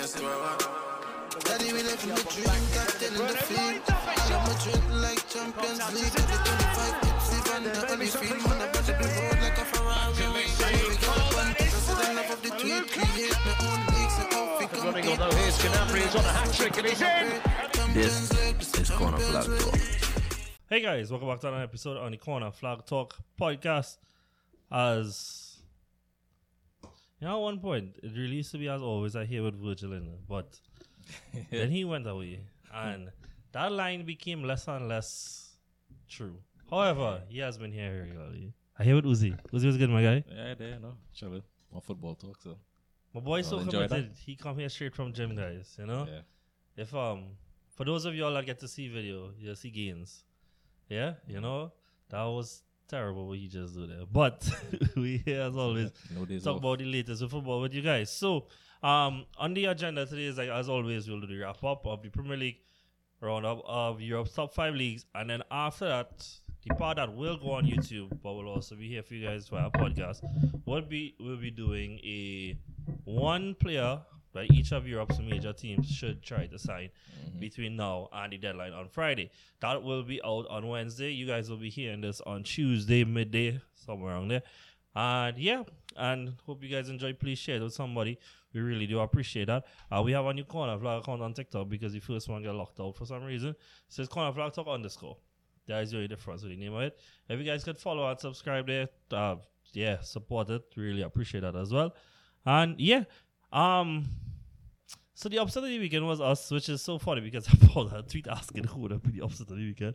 Daddy, we left in the dream, captain in the field. All of my drink like Champions League. Every 25 hits, even the only field. Man, I better be road like a Ferrari. We get up on president of the tweet. Create my own leagues and how we Running compete. here's Canapri, he's on a hat trick and he's in. This is Corner Flag Talk. Hey guys, welcome back to another episode on the Corner Flag Talk podcast. As you know, at one point it really used to be as always I hear with Virgil in it, but then he went away, and that line became less and less true. However, he has been here regularly. I hear with Uzi. Uzi was good, my guy. Yeah, there, no, chilling. More football talk, so My boy's so enjoy that. committed. He come here straight from gym, guys. You know. yeah. if um for those of y'all that get to see video, you'll see gains. Yeah, you know that was terrible what you just do there. But we here as always No talk off. about the latest of football with you guys. So um on the agenda today is like as always we'll do the wrap up of the Premier League roundup of Europe's top five leagues, and then after that. The part that will go on YouTube, but will also be here for you guys for our podcast. We'll be we'll be doing a one player that each of Europe's major teams should try to sign between now and the deadline on Friday. That will be out on Wednesday. You guys will be hearing this on Tuesday midday, somewhere around there. And yeah, and hope you guys enjoy. Please share it with somebody. We really do appreciate that. Uh, we have a new corner flag account on TikTok because the first one got locked out for some reason. It says corner flag talk underscore. That is the only difference with the name of it. If you guys could follow and subscribe there, uh, yeah, support it. Really appreciate that as well. And yeah, um, so the Opposite of the weekend was us, which is so funny because I put a tweet asking who would have been the Opposite of the weekend.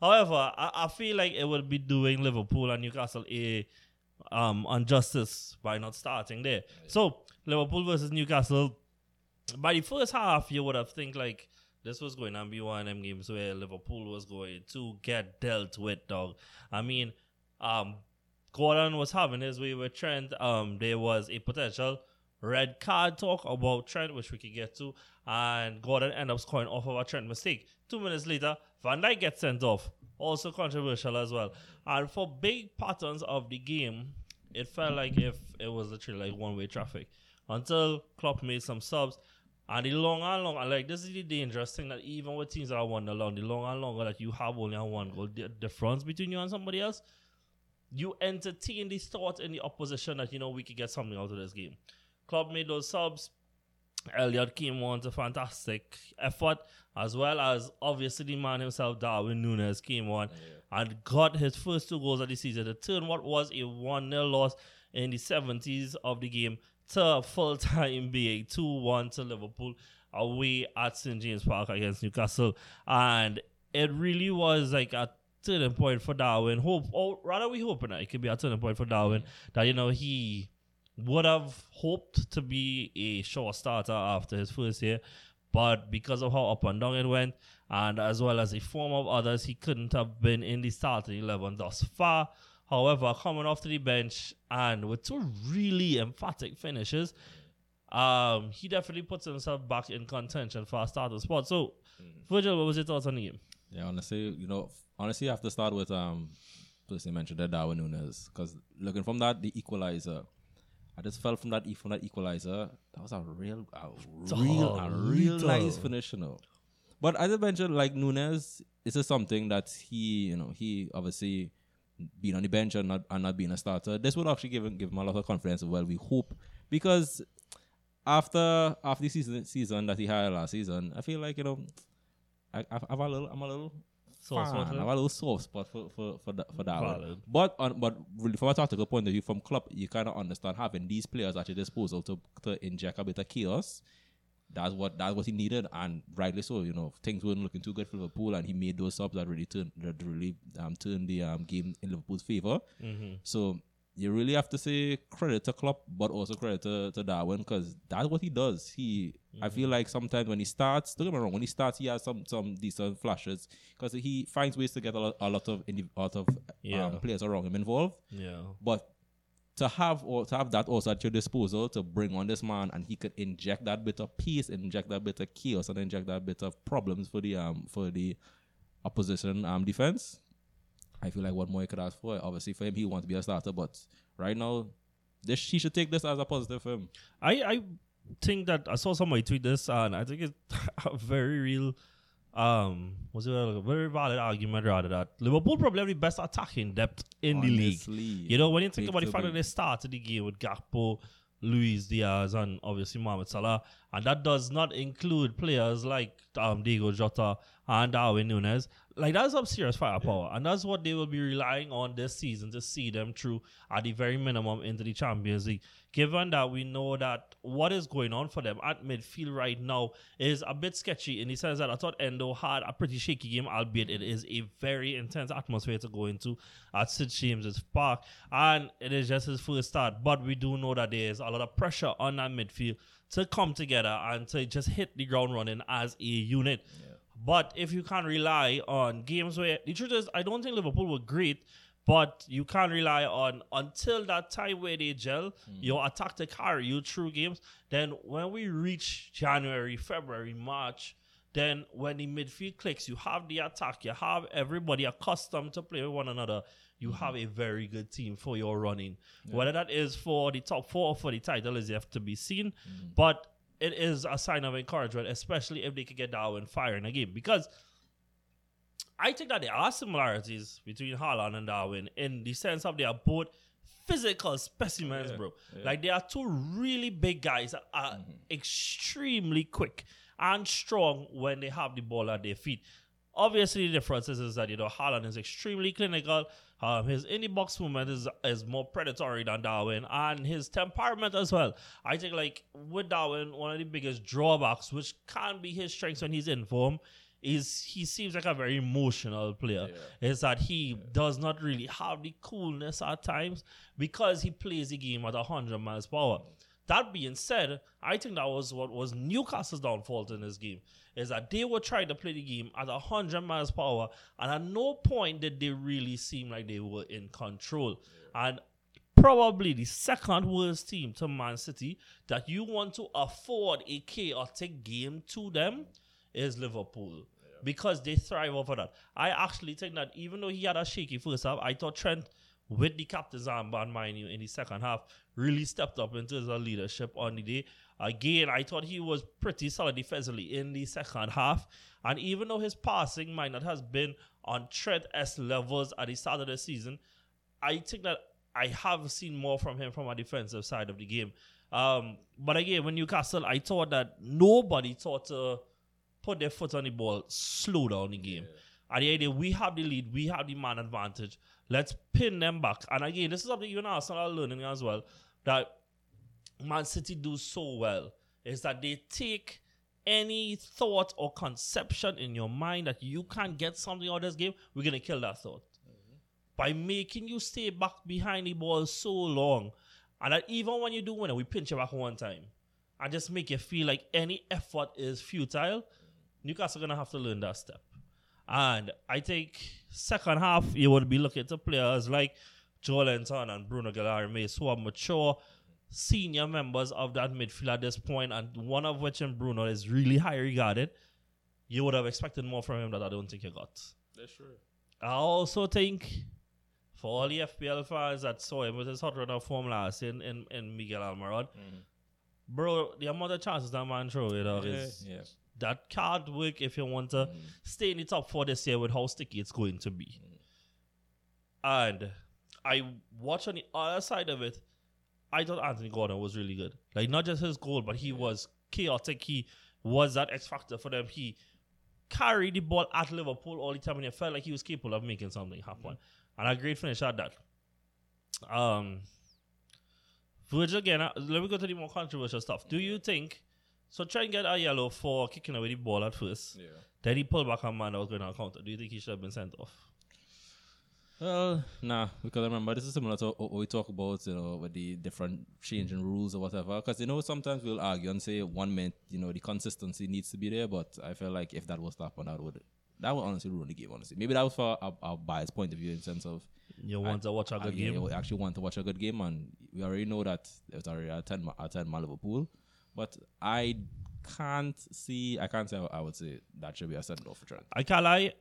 However, I, I feel like it would be doing Liverpool and Newcastle a um injustice by not starting there. So Liverpool versus Newcastle. By the first half, you would have think like this was going to be one of them games where Liverpool was going to get dealt with, dog. I mean, um, Gordon was having his way with Trent. Um, there was a potential red card talk about Trent, which we could get to, and Gordon ended up scoring off of a Trent mistake. Two minutes later, Van Dijk gets sent off. Also controversial as well. And for big patterns of the game, it felt like if it was literally like one way traffic until Klopp made some subs. And the long and long, like this is the dangerous thing that even with teams that are one long, the long and longer that you have only one goal the difference between you and somebody else, you entertain this thought in the opposition that you know we could get something out of this game. Klopp made those subs. Elliot came on to fantastic effort, as well as obviously the man himself, Darwin Núñez, came on and got his first two goals of the season to turn what was a 1 0 loss in the 70s of the game to full time BA 2 1 to Liverpool away at St. James Park against Newcastle. And it really was like a turning point for Darwin. Hope, or rather, we hoping that it could be a turning point for Darwin that, you know, he would have hoped to be a sure starter after his first year, but because of how up and down it went, and as well as the form of others, he couldn't have been in the starting 11 thus far. However, coming off to the bench and with two really emphatic finishes, um, he definitely puts himself back in contention for a starting spot. So, Virgil, what was your thoughts on the game? Yeah, honestly, you know, honestly, I have to start with um, person mentioned that Darwin Núñez because looking from that the equalizer, I just felt from that e- from that equalizer that was a real, a real, a real nice finish, you know. But as I mentioned, like Núñez, this is something that he, you know, he obviously being on the bench and not and not being a starter. This would actually give him give him a lot of confidence. Well, we hope because after after the season season that he had last season, I feel like you know, I, I, I'm a little I'm a little Spot fan. for I'm a little soft spot for for for, that- for that one. Valid. But on but really from a tactical point of view, from Klopp, you kind of understand having these players at your disposal to to inject a bit of chaos. That's what that's what he needed, and rightly so. You know, things weren't looking too good for Liverpool, and he made those subs that really turned that really um turned the um game in Liverpool's favor. So you really have to say credit to Klopp, but also credit to, to Darwin because that's what he does. He, I feel like sometimes when he starts, don't get me wrong, when he starts, he has some some decent flashes because he finds ways to get a lot, a lot of indi- a lot of Yeah. um, players around him involved. Yeah. But to have or to have that also at your disposal to bring on this man and he could inject that bit of peace, inject that bit of chaos, and inject that bit of problems for the um for the opposition um defense. I feel like what more he could ask for. Obviously, for him, he wants to be a starter, but right now, this he should take this as a positive for him. I, I think that I saw somebody tweet this, and I think it's a very real, um, was it a very valid argument rather that Liverpool probably have the best attacking depth in the Honestly, league. You know, when you think about the fact that they started the game with Gakpo, Luis Diaz, and obviously Mohamed Salah, and that does not include players like um, Diogo Jota and Darwin Núñez. Like that's some serious firepower, and that's what they will be relying on this season to see them through at the very minimum into the Champions League. Given that we know that what is going on for them at midfield right now is a bit sketchy in the sense that I thought Endo had a pretty shaky game, albeit it is a very intense atmosphere to go into at St James's Park, and it is just his first start. But we do know that there is a lot of pressure on that midfield to come together and to just hit the ground running as a unit. But if you can't rely on games where the truth is, I don't think Liverpool were great, but you can't rely on until that time where they gel, hmm. your attack to carry you through games. Then when we reach January, February, March, then when the midfield clicks, you have the attack, you have everybody accustomed to play with one another. You mm-hmm. have a very good team for your running. Whether that is for the top four or for the title is yet to be seen. Mm-hmm. But it is a sign of encouragement, especially if they could get Darwin firing again. Because I think that there are similarities between Haaland and Darwin in the sense of they are both physical specimens, bro. Like they are two really big guys that are mm-hmm. extremely quick and strong when they have the ball at their feet. Obviously, the difference is, is that you know Haaland is extremely clinical. Um, his in the box movement is is more predatory than Darwin, and his temperament as well. I think like with Darwin, one of the biggest drawbacks, which can be his strengths when he's in form, is he seems like a very emotional player. Is that he does not really have the coolness at times because he plays the game at hundred miles per hour. That being said, I think that was what was Newcastle's downfall in this game. Is that they were trying to play the game at 100 miles per hour, and at no point did they really seem like they were in control. And probably the second worst team to Man City that you want to afford a chaotic game to them is Liverpool. Because they thrive over that. I actually think that even though he had a shaky first half, I thought Trent, with the captain's armband, mind you, in the second half, really stepped up into his leadership on the day. Again, I thought he was pretty solid defensively in the second half. And even though his passing might not has been on Trent S levels at the start of the season, I think that I have seen more from him from a defensive side of the game. Um, but again, when Newcastle, I thought that nobody thought to put their foot on the ball, slow down the game. At the idea we have the lead, we have the man advantage. Let's pin them back. And again, this is something even Arsenal are learning as well. That Man City do so well is that they take any thought or conception in your mind that you can't get something out of this game, we're gonna kill that thought. Mm-hmm. By making you stay back behind the ball so long. And that even when you do win it, we pinch you back one time. And just make you feel like any effort is futile. Mm-hmm. Newcastle gonna have to learn that step. And I think second half you would be looking to players like Joelinton and Bruno Guimarães who are mature senior members of that midfield at this point, and one of which in Bruno is really high regarded. You would have expected more from him that I don't think you got. That's true. I also think for all the FPL fans that saw him with his hot run of form last in, in, in Miguel Almiron, mm-hmm. bro, the amount of chances that man throw, you know, is yeah. That can't work if you want to mm. stay in the top four this year with how sticky it's going to be. Mm. And I watch on the other side of it, I thought Anthony Gordon was really good. Like not just his goal, but he was chaotic. He was that X factor for them. He carried the ball at Liverpool all the time, and it felt like he was capable of making something happen. Mm. And a great finish at that. Um, Virgil again. Let me go to the more controversial stuff. Do you think? So try and get a yellow for kicking away the ball at first. Yeah. Then he pulled back a man that was going on counter. Do you think he should have been sent off? Well, nah, because I remember this is similar to what we talk about, you know, with the different changing rules or whatever. Because you know, sometimes we'll argue and say one minute, you know, the consistency needs to be there, but I feel like if that was to happen, that would that would honestly ruin the game. Honestly, maybe that was for a, a biased point of view in sense of You want to watch a good yeah, game? we actually want to watch a good game, and we already know that it's already a ten, ma- a ten man Liverpool. But I can't see, I can't say I would say that should be a send off for Trent. I can't lie.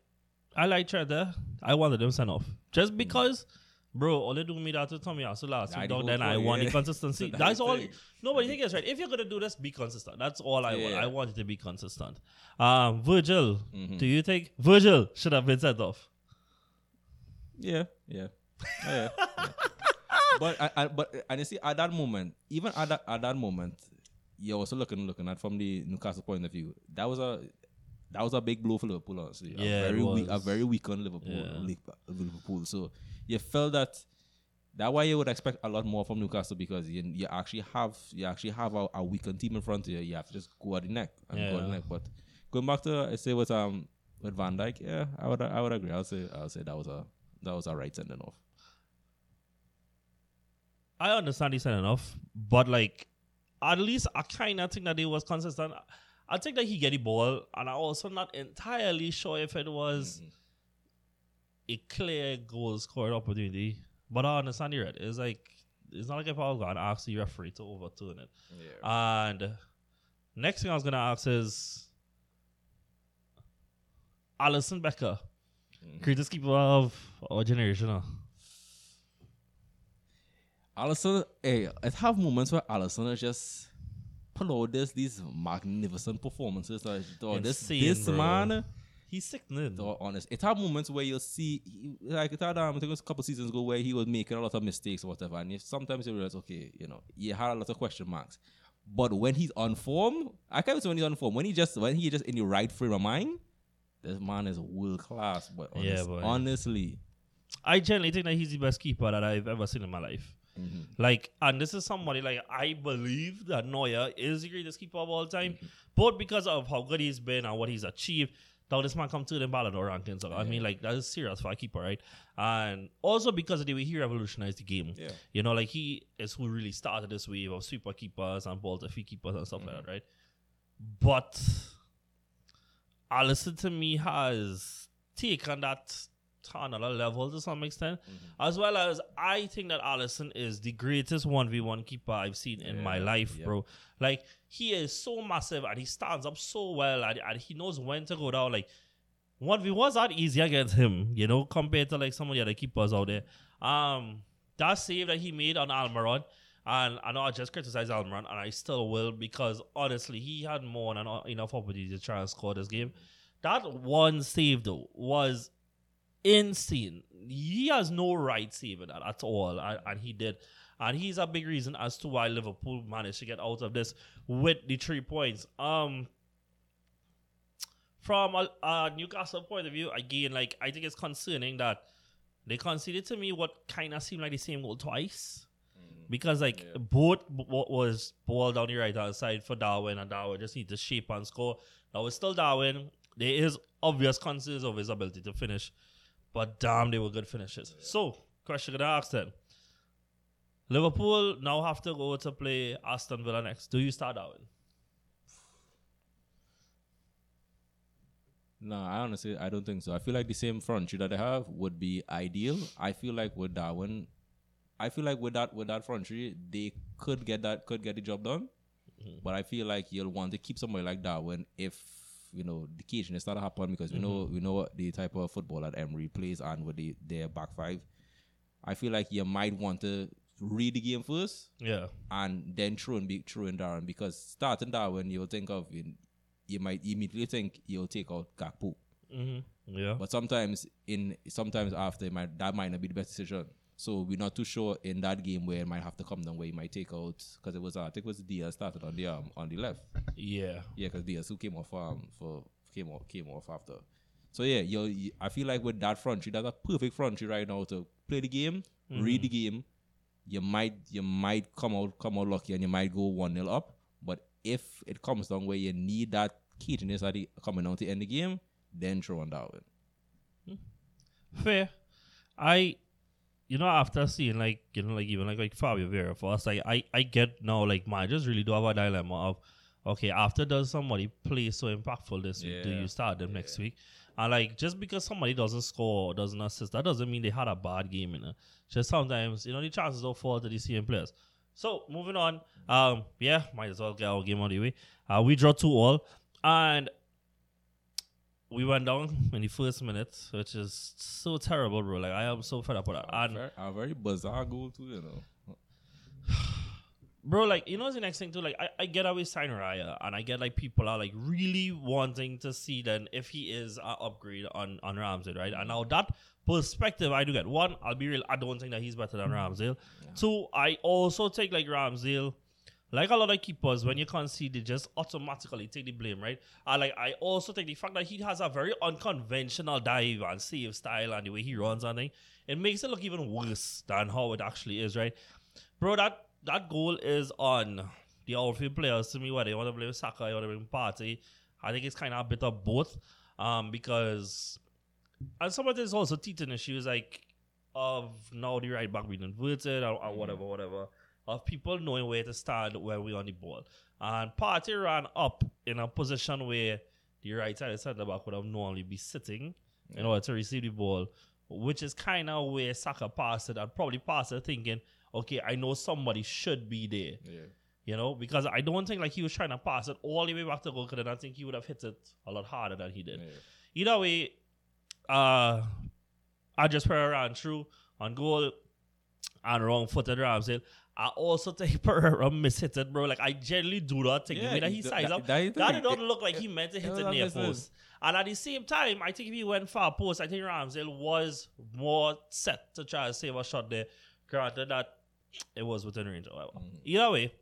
I like Trent there. I wanted him sent off just because Bro, all they do me that to Tomiyasu last Nah, week, the dog, whole then I want yeah. the consistency. That's That's the all. thing. Nobody think it's right. If you're gonna do this, be consistent. That's all I want. Yeah. I want it to be consistent. Um, Virgil, Mm-hmm. do you think Virgil should have been sent off? Yeah, yeah, yeah. yeah. but I, I, but and you see at that moment, even at that at that moment, you're also looking looking at from the Newcastle point of view. That was a that was a big blow for Liverpool, honestly. Yeah, a very weak, a very weak on Liverpool, Yeah. Liverpool. So you felt that. That why you would expect a lot more from Newcastle because you, you actually have you actually have a, a weakened team in front of you. You have to just go at the neck and go at the neck. But going back to I say with um with Van Dijk, yeah, I would I would agree. I would say I would say that was a that was a right sending off. I understand he said enough, but like at least I kind of think that it was consistent. I think that he get the ball, and I also not entirely sure if it was mm-hmm. a clear goal scored opportunity. But I understand you right. It's like it's not like if I was to ask the referee to overturn it. And next thing I was gonna ask is Alisson Becker, mm-hmm. greatest keeper of our generation. huh? Alisson, hey, it have moments where Alisson is just pull out this these magnificent performances. Like, dog, this Insane, this bro. man, He's sickening. dog, honest. It have moments where you'll see, he- like it had, um, I think it was a couple seasons ago where he was making a lot of mistakes or whatever, and you, sometimes you realize, okay, you know, you had a lot of question marks. But when he's on form, I can't say when he's on form. When he just when he just in the right frame of mind, this man is world class. But honest, Yeah, boy. honestly, I generally think that he's the best keeper that I've ever seen in my life. Mm-hmm. Like, and this is somebody like I believe that Neuer is the greatest keeper of all time, mm-hmm. both because of how good he's been and what he's achieved. Now this man come to the Ballon d'Or rankings. So, I mean, like that is serious for a keeper, right? And also because of the way he revolutionized the game. Yeah. You know, like he is who really started this wave of super keepers and ball to feet keepers and stuff like that, mm-hmm. right? But Alisson to me has taken that to another level to some extent. As well as I think that Alisson is the greatest 1v1 keeper I've seen in my life, yeah. bro. Like he is so massive and he stands up so well and, and he knows when to go down. Like 1v1's not easy against him, you know, compared to like some of the other keepers out there. Um that save that he made on Almiron, and I know I just criticized Almiron, and I still will because honestly, he had more than enough opportunity to try and score this game. That one save though was insane. He has no right saving that at all, and, and he did. And he's a big reason as to why Liverpool managed to get out of this with the three points. Um, from a, a Newcastle point of view, again, like I think it's concerning that they conceded to me what kind of seemed like the same goal twice. Because like both what was ball down the right hand side for Darwin and Darwin just need to shape and score. Now it's still Darwin. There is obvious concerns of his ability to finish, but damn, they were good finishes. So, question gonna ask then: Liverpool now have to go to play Aston Villa next. Do you start Darwin? No, I honestly I don't think so. I feel like the same front three that they have would be ideal. I feel like with Darwin, I feel like with that with that front three, they could get that could get the job done. Mm-hmm. But I feel like you'll want to keep somebody like Darwin if you know the occasion is not to happen because we know we know what the type of football that Emery plays and with the their back five. I feel like you might want to read the game first Yeah, and then throw and be, throw in Darwin because starting Darwin, you'll think of you, you might immediately think you'll take out Gakpo. hmm yeah. But sometimes in sometimes after might, that might not be the best decision. So we're not too sure in that game where it might have to come down where he might take out because it was I think it was Diaz started on the um, on the left. Yeah, Yeah, because Diaz who came off um for came off came off after. So yeah, you I feel like with that front three, that's a perfect front three right now to play the game, read the game. You might you might come out come out lucky and you might go one 0 up. But if it comes down where you need that caginess at the coming out to end the game, then throw on Darwin. fair. I, you know, after seeing like you know, like even like like Fabio Vieira for us, like I I get now like managers really do have a dilemma of, okay, after does somebody play so impactful this week, do you start them next week? And like just because somebody doesn't score or doesn't assist, that doesn't mean they had a bad game. You know, just sometimes you know the chances don't fall to the same players. So moving on, um, yeah, might as well get our game out of the way. Uh, we draw two all, and we went down in the first minute, which is so terrible, bro. Like I am so fed up with that. And Very- a very bizarre goal too, you know. bro, like you know, what's the next thing too. Like I, I get we sign Raya, and I get like people are like really wanting to see then if he is an upgrade on on Ramsdale, right? And now that perspective, I do get one. I'll be real. I don't think that he's better than Ramsdale. Two, I also take like Ramsdale. Like a lot of keepers, when you concede, they just automatically take the blame, right? I like. I also take the fact that he has a very unconventional dive and save style and the way he runs and thing. It makes it look even worse than how it actually is, right? Bro, that that goal is on the outfield players to me. Whether they want to blame Saka, you want to blame Partey. I think it's kind of a bit of both, um, because and some of this also teething issues like of now the right back being inverted or, or whatever, whatever. Of people knowing where to stand when we on the ball. And Partey ran up in a position where the right side centre back would have normally be sitting in order to receive the ball, which is kind of where Saka passed it and probably passed it thinking, okay, I know somebody should be there. Yeah. You know, because I don't think like he was trying to pass it all the way back to goal, because I think he would have hit it a lot harder than he did. Yeah. Either way, uh, I just put around through on goal and wrong footed Ramsdale. I also think Pereira mishit it, bro. Like I generally do not think the Yeah, way that he sized that- up. that That, the did not look like he meant to hit it near post. And at the same time, I think if he went far post, I think Ramsdale was more set to try to save a shot there. Granted that it was within range. However, Mm-hmm. either way,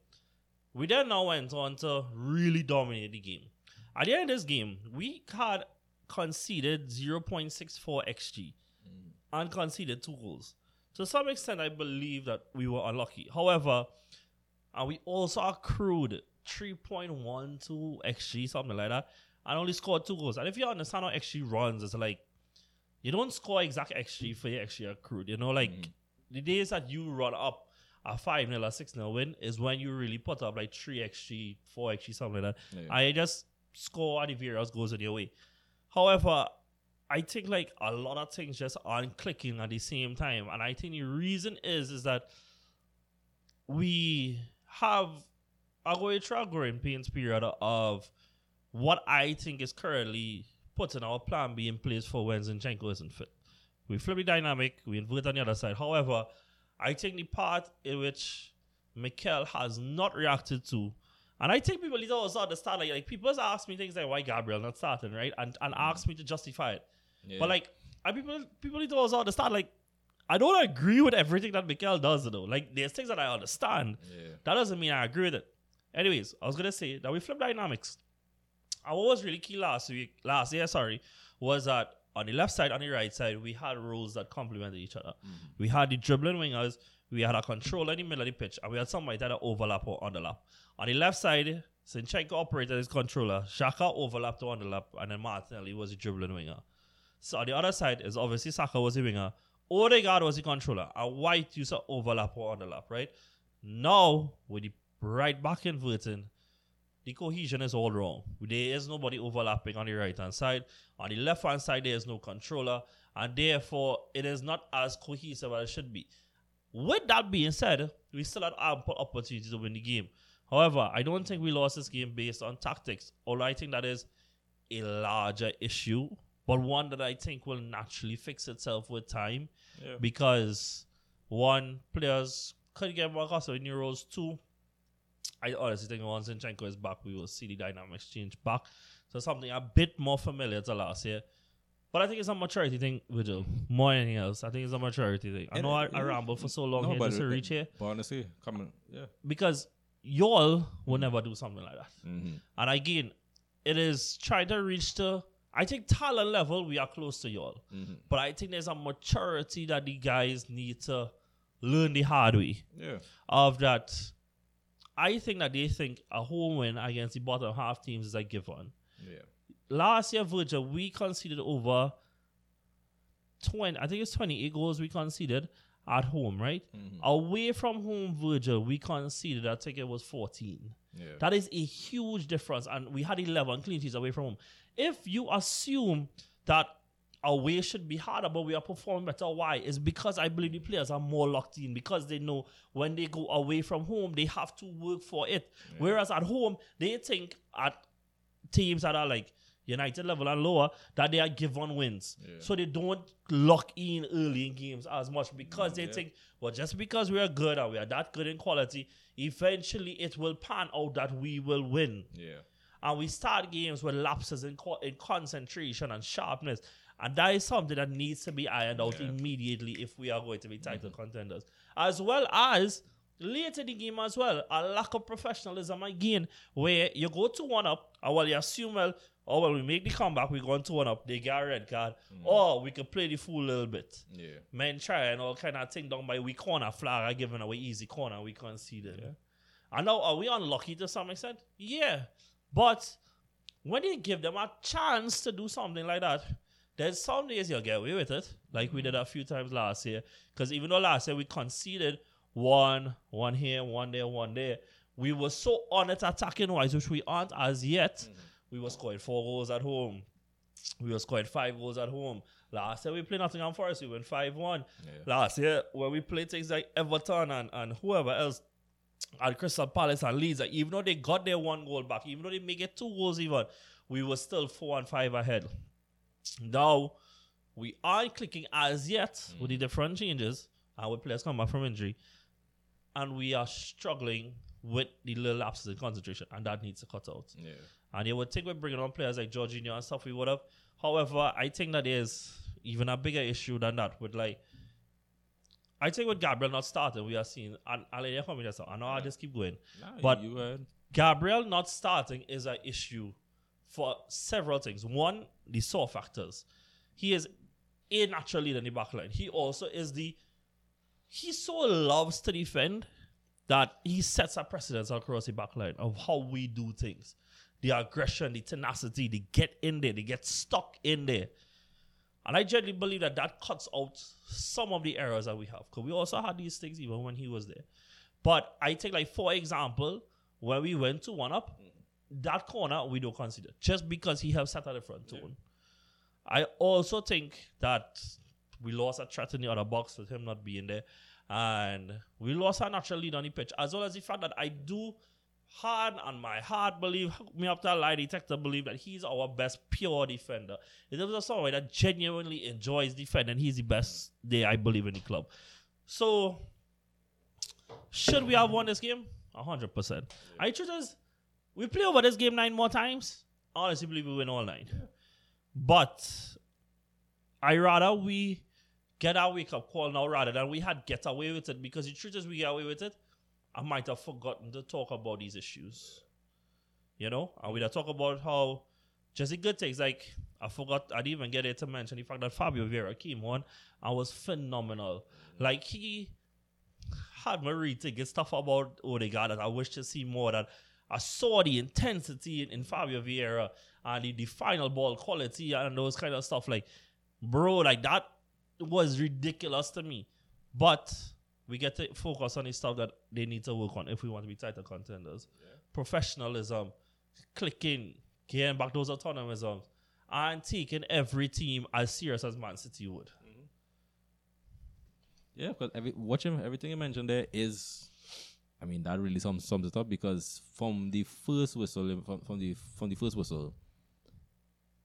we then now went on to really dominate the game. At the end of this game, we had conceded 0.64 xg and conceded two goals. To some extent, I believe that we were unlucky. However, and we also accrued 3.12 xg, something like that, and only scored two goals. And if you understand how xg runs, it's like you don't score exact xg for your xg accrued. You know, like mm. the days that you run up a 5 0 or 6 0 win is when you really put up like 3 xg, 4 xg, something like that. Yeah. I just score and the various goals in your way. However, I think like a lot of things just aren't clicking at the same time. And I think the reason is is that we have a going through a growing pains period of what I think is currently putting our plan B in place for when Zinchenko isn't fit. We flip the dynamic, we invert on the other side. However, I think the part in which Mikel has not reacted to, and I think people need to also understand, like, like people ask me things like why Gabriel not starting, right? And and ask me to justify it. Yeah. But like, I people people need to also understand, like, I don't agree with everything that Mikel does, though. Like, there's things that I understand. Yeah. That doesn't mean I agree with it. Anyways, I was gonna say that we flip dynamics. And what was really key last week, last year, sorry, was that on the left side, on the right side, we had roles that complemented each other. Mm-hmm. We had the dribbling wingers, we had a controller in the middle of the pitch, and we had somebody that had overlap or underlap. On the left side, Zinchenko operated as controller, Xhaka overlapped to underlap, and then Martinelli was the dribbling winger. So on the other side is obviously Saka was the winger, Odegaard was the controller, A White used to overlap or underlap, right? Now, with the right back inverting, the cohesion is all wrong. There is nobody overlapping on the right hand side. On the left hand side, there is no controller, and therefore it is not as cohesive as it should be. With that being said, we still had ample opportunity to win the game. However, I don't think we lost this game based on tactics. Although I think that is a larger issue, but one that I think will naturally fix itself with time Yeah. because one, players could get more accustomed in Euros. Two, I honestly think once Zinchenko is back, we will see the dynamics change back. So something a bit more familiar to last year. But I think it's a maturity thing, Vigil, more than anything else. I think it's a maturity thing. I know I, I rambled for so long No, here but just to reach here But honestly, come on. Yeah. because y'all will never do something like that. Mm-hmm. And again, it is trying to reach the. I think talent level we are close to y'all, Mm-hmm. but I think there's a maturity that the guys need to learn the hard way. Yeah. Of that, I think that they think a home win against the bottom half teams is a given. Yeah. Last year, Virgil, we conceded over twenty. I think it's twenty-eight goals we conceded at home, right? Mm-hmm. Away from home, Virgil, we conceded. I think it was fourteen. Yeah. That is a huge difference. And we had 11 clean sheets away from home. If you assume that away should be harder, but we are performing better, why? It's because I believe the players are more locked in because they know when they go away from home, they have to work for it. Whereas at home, they think at teams that are like, United level and lower, that they are given wins. So they don't lock in early in games as much because mm, they think, well, just because we are good and we are that good in quality, eventually it will pan out that we will win. Yeah. And we start games with lapses in, co- in concentration and sharpness. And that is something that needs to be ironed out immediately if we are going to be title mm-hmm. contenders. As well as late in the game as well, a lack of professionalism again, where you go to one up, and well, you assume, well, oh, well, we make the comeback, we go to one up, they get a red card, mm. or we could play the fool a little bit. Yeah. Men try and all kind of thing down by we corner flag are giving away easy corner, we can't conceded. Yeah. And now, are we unlucky to some extent? Yeah. But when you give them a chance to do something like that, there's some days you'll get away with it, like we mm. did a few times last year. Because even though last year we conceded one, one here, one there, one there, we were so on it attacking wise, which we aren't as yet. Mm-hmm. We were scoring four goals at home. We were scoring five goals at home. Last year we played Nottingham Forest, we went 5 1. Last year, when we played things like Everton and, and whoever else, at Crystal Palace and Leeds, like, even though they got their one goal back, even though they make it two goals even, we were still four and five ahead. Now, we aren't clicking as yet mm. with the different changes and with players come back from injury, and we are struggling with the little lapses in concentration, and that needs to cut out. Yeah. And you would think we're bringing on players like Jorginho and stuff, we would have. However, I think that there's even a bigger issue than that with like. I think with Gabriel not starting, we are seeing. And I'll let you that. I know I'll just keep going. Nah, But- Gabriel not starting is an issue for several things. One, the saw factors. He is a natural leader in the back line. He also is the he so loves to defend that he sets a precedence across the back line of how we do things. The aggression, the tenacity, they get in there, they get stuck in there. And I genuinely believe that that cuts out some of the errors that we have. Because we also had these things even when he was there. But I take like, for example, when we went to one up, that corner we don't consider just because he has sat at the front tone. I also think that we lost a threat in the other box with him not being there. And we lost our natural lead on the pitch, as well as the fact that I do hard on my heart believe, me up that lie detector believe that he's our best pure defender. There was someone that genuinely enjoys defending, he's the best day I believe, in the club. So, should we have won this game? 100%. I truth is, we play over this game nine more times. Honestly believe we win all nine. But I rather we get our wake up call now rather than we had get away with it because the truth is we get away with it. I might have forgotten to talk about these issues. You know? And we'd have talk about how the good things like I forgot I didn't even get it to mention the fact that Fabio Vieira came on and was phenomenal. Like he had me rethinking stuff about Odegaard that I wish to see more. That I saw the intensity in, in Fabio Vieira and the, the final ball quality and those kind of stuff. Like, bro, like that was ridiculous to me. But we get to focus on the stuff that they need to work on if we want to be title contenders. Professionalism, clicking, getting back those automatisms, and taking every team as serious as Man City would. Mm-hmm. Yeah, because every, watching everything you mentioned there is, I mean, that really sums, sums it up because from the first whistle, from, from the from the first whistle,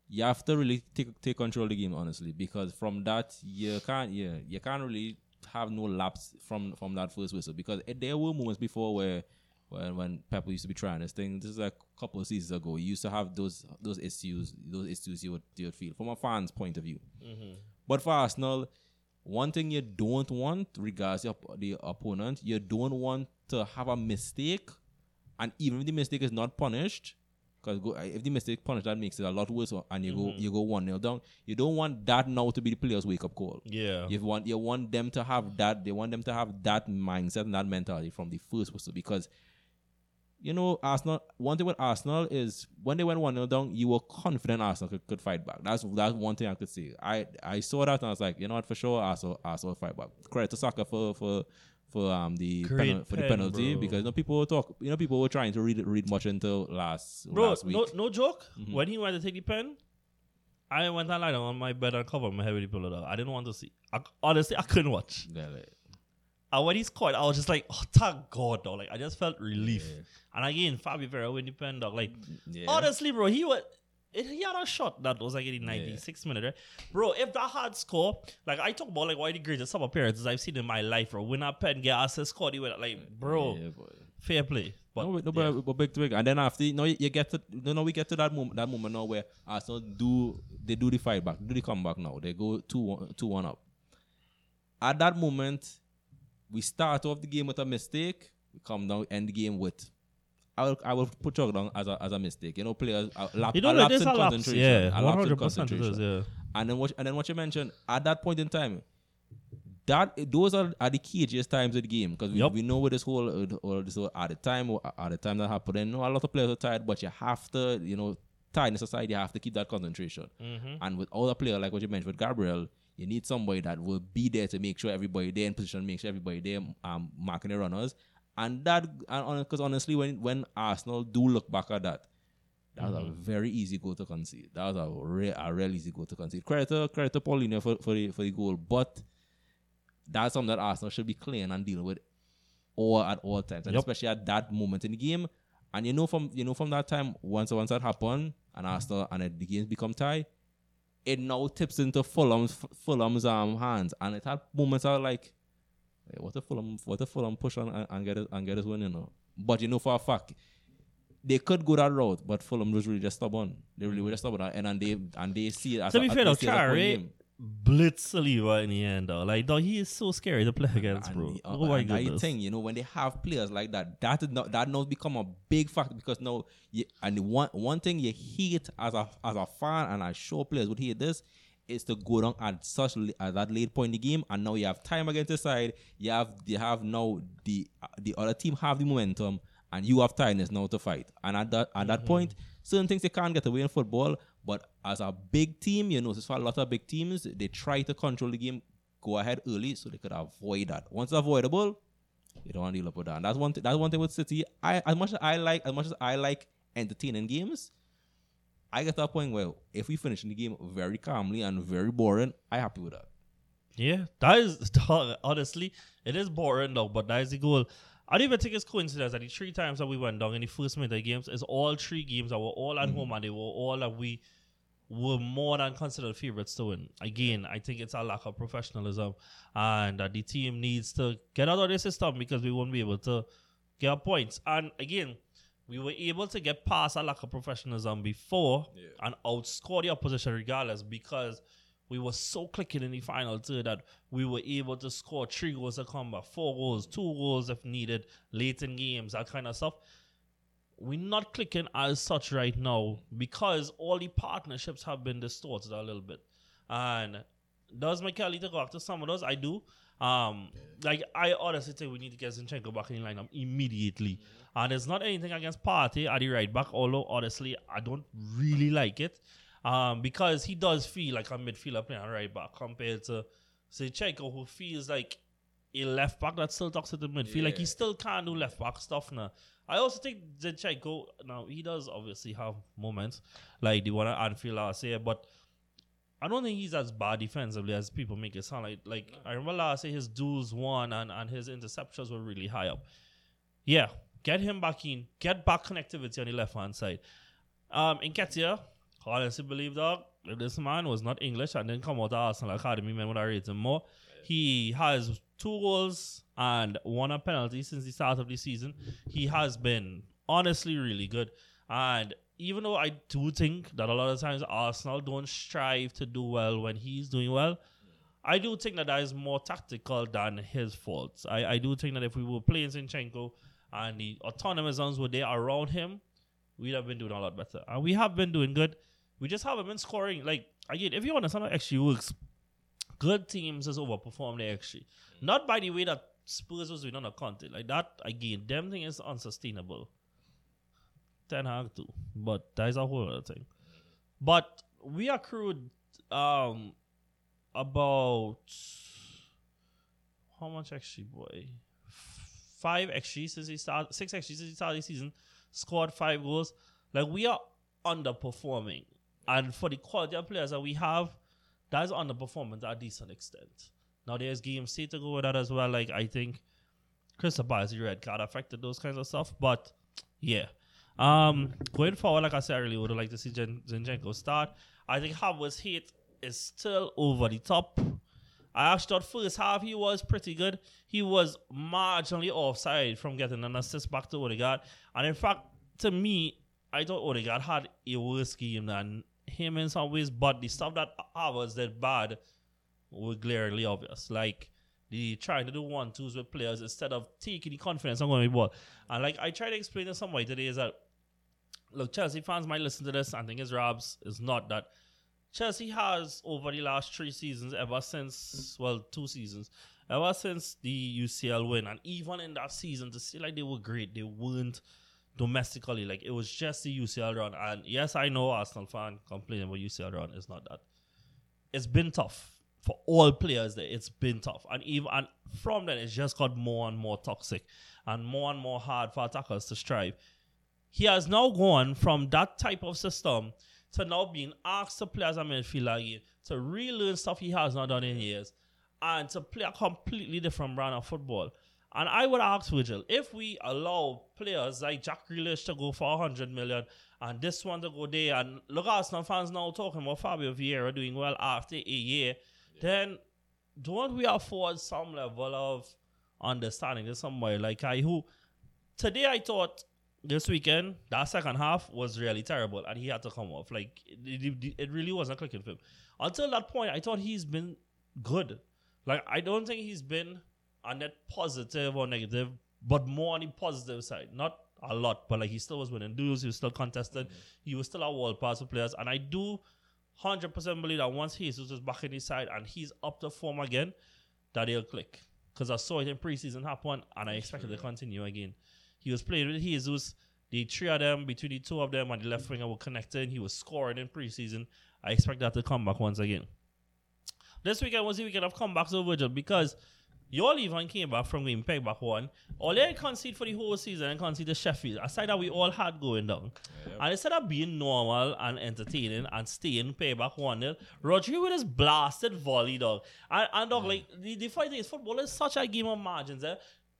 you have to really take take control of the game honestly because from that you can't yeah you can't really have no laps from from that first whistle. Because it, there were moments before where when when Pep used to be trying this thing. This is like a couple of seasons ago. You used to have those those issues those issues you would you would feel from a fan's point of view. Mm-hmm. But for Arsenal one thing you don't want regards the, op- the opponent you don't want to have a mistake. And even if the mistake is not punished because go, if the mistake punished that makes it a lot worse and you go mm-hmm. you go one nil down. You don't want that now to be the players wake up call. Yeah. you want you want them to have that they want them to have that mindset and that mentality from the first whistle because you know Arsenal one thing with Arsenal is when they went one 0 down you were confident Arsenal could, could fight back. That's that's one thing I could see I I saw that and I was like you know what? For sure Arsenal Arsenal fight back. Credit to Saka for for for um the penal, for the penalty bro. because you know people were talk you know people were trying to read read much until last Bro, last week Mm-hmm. no, no joke. When he went to take the pen, I went and lied on my bed and covered my head with the pillow. dog. I didn't want to see. I, honestly, I couldn't watch. Yeah, like, And when he scored, I was just like, oh, thank God, dog. Like, I just felt relief. And again, Fabio Vieira win the pen, dog. Like, yeah. honestly, bro, he was. It, he had a shot that was like in the 96 minute, right? Bro, if that had score, like I talk about like why the greatest sub appearances I've seen in my life, bro. When a pen get assist score, he went like, bro, Yeah, fair play. But no, no, yeah. but, but big to big. And then after, you know, you, you get to, you know, we get to that moment, that moment now where Arsenal do, they do the fight back, do the comeback now. They go 2 1, up. At that moment, we start off the game with a mistake. We come down, end the game with. I will, I will put chalk down as a, as a mistake. You know, players a lap, you a know, lapse there's in a concentration. yeah, a lapse in 100% concentration. yeah. And then what and then what you mentioned at that point in time, that those are, are the keyest times of the game because we, Yup. we know what this whole uh, or this whole, at the time or at the time that happened. And you know, a lot of players are tired, but you have to you know tiredness aside, you have to keep that concentration. And with other player like what you mentioned with Gabriel, you need somebody that will be there to make sure everybody there in position, make sure everybody there um, marking the runners. And that because honestly, when when Arsenal do look back at that, that was a very easy goal to concede. That was a real, a real easy goal to concede. Credit to, credit to Palhinha for, for, the, for the goal, but that's something that Arsenal should be clean and deal with all at all times, and Yup. especially at that moment in the game. And you know from you know from that time, once once that happened, and Arsenal and the games become tie, it now tips into Fulham's Fulham's um, hands, and it had moments are like, "Hey, Eh, what if Fulham what if Fulham push on and, and get it and get us win, you know? But you know for a fact, they could go that route, but Fulham was really just stubborn. They really were just stubborn, and, and they and they see it as To a, be as fair though, as a point eh, blitz Saliba in the end though. Like, though he is so scary to play against, And bro. the- oh my and I goodness. think you know when they have players like that, that is not that now become a big factor because now you, and the one one thing you hate as a as a fan and I show players would hate this is to go down at such at that late point in the game and now you have time against the side. You have you have now the the other team have the momentum and you have tiredness now to fight. And at that at that mm-hmm. point, certain things they can't get away in football. But as a big team, you know, for a lot of big teams, they try to control the game, go ahead early so they could avoid that. Once it's avoidable, you don't want to deal up with that. And that's one. Th- that's one thing with City. I as much as I like, as much as I like entertaining games, I get to a point where if we finish in the game very calmly and very boring, I happy with that. Yeah, that is honestly, it is boring though, but that is the goal. I don't even think it's coincidence that the three times that we went down in the first minute of games is all three games that were all at mm-hmm. home and they were all that we were more than considered favorites to win. Again, I think it's a lack of professionalism and that the team needs to get out of the system because we won't be able to get points. And again, we were able to get past a lack of professionalism before and outscore the opposition regardless because we were so clicking in the final third that we were able to score three goals a comeback, four goals, two goals if needed, late in games, that kind of stuff. We're not clicking as such right now because all the partnerships have been distorted a little bit. And does McKelly to go after some of those? I do. Um, like I honestly think we need to get Zinchenko back in the lineup immediately. And it's not anything against Partey at the right back, although honestly I don't really like it. Um, because he does feel like a midfielder playing right back compared to Zinchenko, who feels like a left back that still talks to the midfield. Like he still can't do left back stuff now. I also think Zinchenko now he does obviously have moments like the one at Anfield last year, but I don't think he's as bad defensively as people make it sound like. Like I remember last year his duels won and, and his interceptions were really high up. Yeah, get him back in, get back connectivity on the left hand side. Um, Nketiah, honestly believe if this man was not English and didn't come out of Arsenal Academy, man would I rate him more. He has two goals and one a penalty since the start of the season. He has been honestly really good. And even though I do think that a lot of times Arsenal don't strive to do well when he's doing well, I do think that that is more tactical than his faults. I, I do think that if we were playing Zinchenko and the automatisms were there around him, we'd have been doing a lot better. And we have been doing good. We just haven't been scoring. Like, again, if you understand how XG works, good teams has overperformed their XG. Mm. Not by the way that Spurs was doing on a content. Like that, again, them thing is unsustainable. Ten Hag too. But that is a whole other thing. But we accrued um about how much XG boy? Five XG since he started six XG since he started the season, scored five goals. Like we are underperforming. And for the quality of players that we have, that's underperformance to a decent extent. Now there's game state to go with that as well. Like I think Chris Palace red card affected those kinds of stuff. But yeah. Um, going forward, like I said, I really would liked to see Jen- Zinchenko start. I think Havertz's hit is still over the top. I actually thought first half he was pretty good. He was marginally offside from getting an assist back to Odegaard. And in fact, to me, I thought Odegaard had a worse game than him in some ways, but the stuff that Havertz did bad were glaringly obvious. Like the trying to do one twos with players instead of taking the confidence I'm going be ball. And like I tried to explain to somebody today is that look, Chelsea fans might listen to this and think it's Rabs. It's not that. Chelsea has over the last three seasons, ever since well, two seasons, ever since the UCL win, and even in that season, to see like they were great, they weren't domestically. Like it was just the UCL run. And yes, I know Arsenal fan complaining about UCL run. It's not that. It's been tough for all players there. It's been tough. And even and from then it's just got more and more toxic and more and more hard for attackers to strive. He has now gone from that type of system to now being asked to play as a midfielder again, to relearn stuff he has not done in years, and to play a completely different brand of football. And I would ask Virgil, if we allow players like Jack Grealish to go for 100 million and this one to go there, and look, at Arsenal fans now talking about Fabio Vieira doing well after a year, then don't we afford some level of understanding to somebody like Kai who today I thought this weekend that second half was really terrible and he had to come off. Like it, it, it really wasn't clicking for him. Until that point I thought he's been good. Like I don't think he's been a net positive or negative but more on the positive side. Not a lot but like he still was winning duels he was still contested mm-hmm. he was still a world class of players. And I do 100% believe that once Jesus is back in his side and he's up to form again that he'll click. Because I saw it in preseason happen and I expected to continue again he was playing with Jesus. The three of them, between the two of them and the left winger were connected. He was scoring in preseason. I expect that to come back once again. This weekend was the weekend of comebacks over Virgil because you all even came back from game peg back one. All they concede for the whole season and concede to Sheffield. Aside that we all had going down. And instead of being normal and entertaining and staying pay back one nil, Rodri with his blasted volley dog. And, and dog, like the, the funny thing is football is such a game of margins, eh?